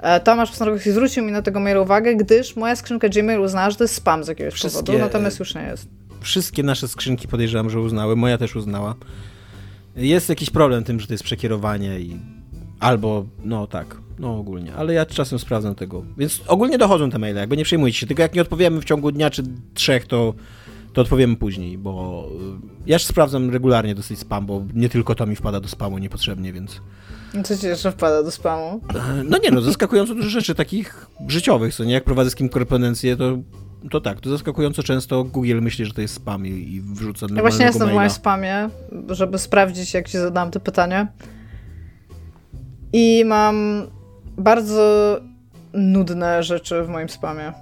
E, Tomasz Psnorowski zwrócił mi na tego maila uwagę, gdyż moja skrzynka Gmail uznała, że to jest spam z jakiegoś Wszystkie- powodu, natomiast już nie jest. Wszystkie nasze skrzynki podejrzewam, że uznały. Moja też uznała. Jest jakiś problem tym, że to jest przekierowanie i albo, no tak, no ogólnie, ale ja czasem sprawdzam tego. Więc ogólnie dochodzą te maile, jakby nie przejmujcie się. Tylko jak nie odpowiemy w ciągu dnia czy trzech, to, to odpowiemy później, bo y, ja sprawdzam regularnie dosyć spam, bo nie tylko to mi wpada do spamu niepotrzebnie, więc... Co ci jeszcze wpada do spamu? No nie no, zaskakująco dużo rzeczy takich życiowych, co nie? Jak prowadzę z kim korespondencję, to, to tak, to zaskakująco często Google myśli, że to jest spam i, i wrzuca Ja właśnie jestem w moim spamie, żeby sprawdzić, jak ci zadałam te pytania. I mam bardzo nudne rzeczy w moim spamie.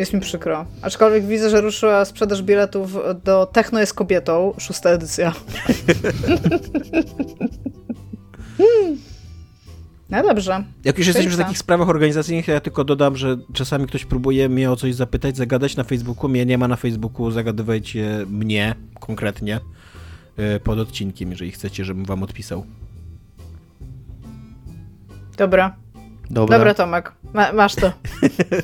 Jest mi przykro. Aczkolwiek widzę, że ruszyła sprzedaż biletów do Techno jest kobietą, szósta edycja. No dobrze. Jak już jesteśmy przy takich sprawach organizacyjnych, ja tylko dodam, że czasami ktoś próbuje mnie o coś zapytać, zagadać na Facebooku. Mnie nie ma na Facebooku, zagadywajcie mnie konkretnie e, pod odcinkiem, jeżeli chcecie, żebym wam odpisał. Dobra. Dobra. Dobra, Tomek. Ma, masz to.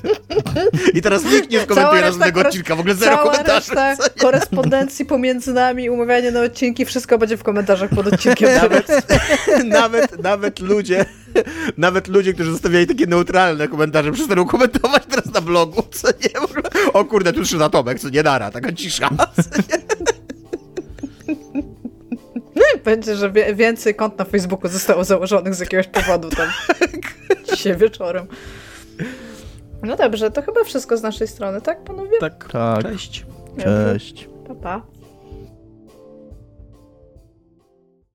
I teraz nikt nie skomentuje następnego kores- odcinka, w ogóle zero Cała komentarzy. reszta korespondencji pomiędzy nami, umawianie na odcinki, wszystko będzie w komentarzach pod odcinkiem. Nawet, nawet, nawet ludzie, nawet ludzie, którzy zostawiali takie neutralne komentarze, przestaną komentować teraz na blogu, co nie? O kurde, tu trzy Tomek, co nie dara, taka cisza. Będzie, że więcej kont na Facebooku zostało założonych z jakiegoś powodu tam dzisiaj wieczorem. No dobrze, to chyba wszystko z naszej strony, tak panowie? Tak, Tak. cześć. Dobrze. Cześć. Pa, pa.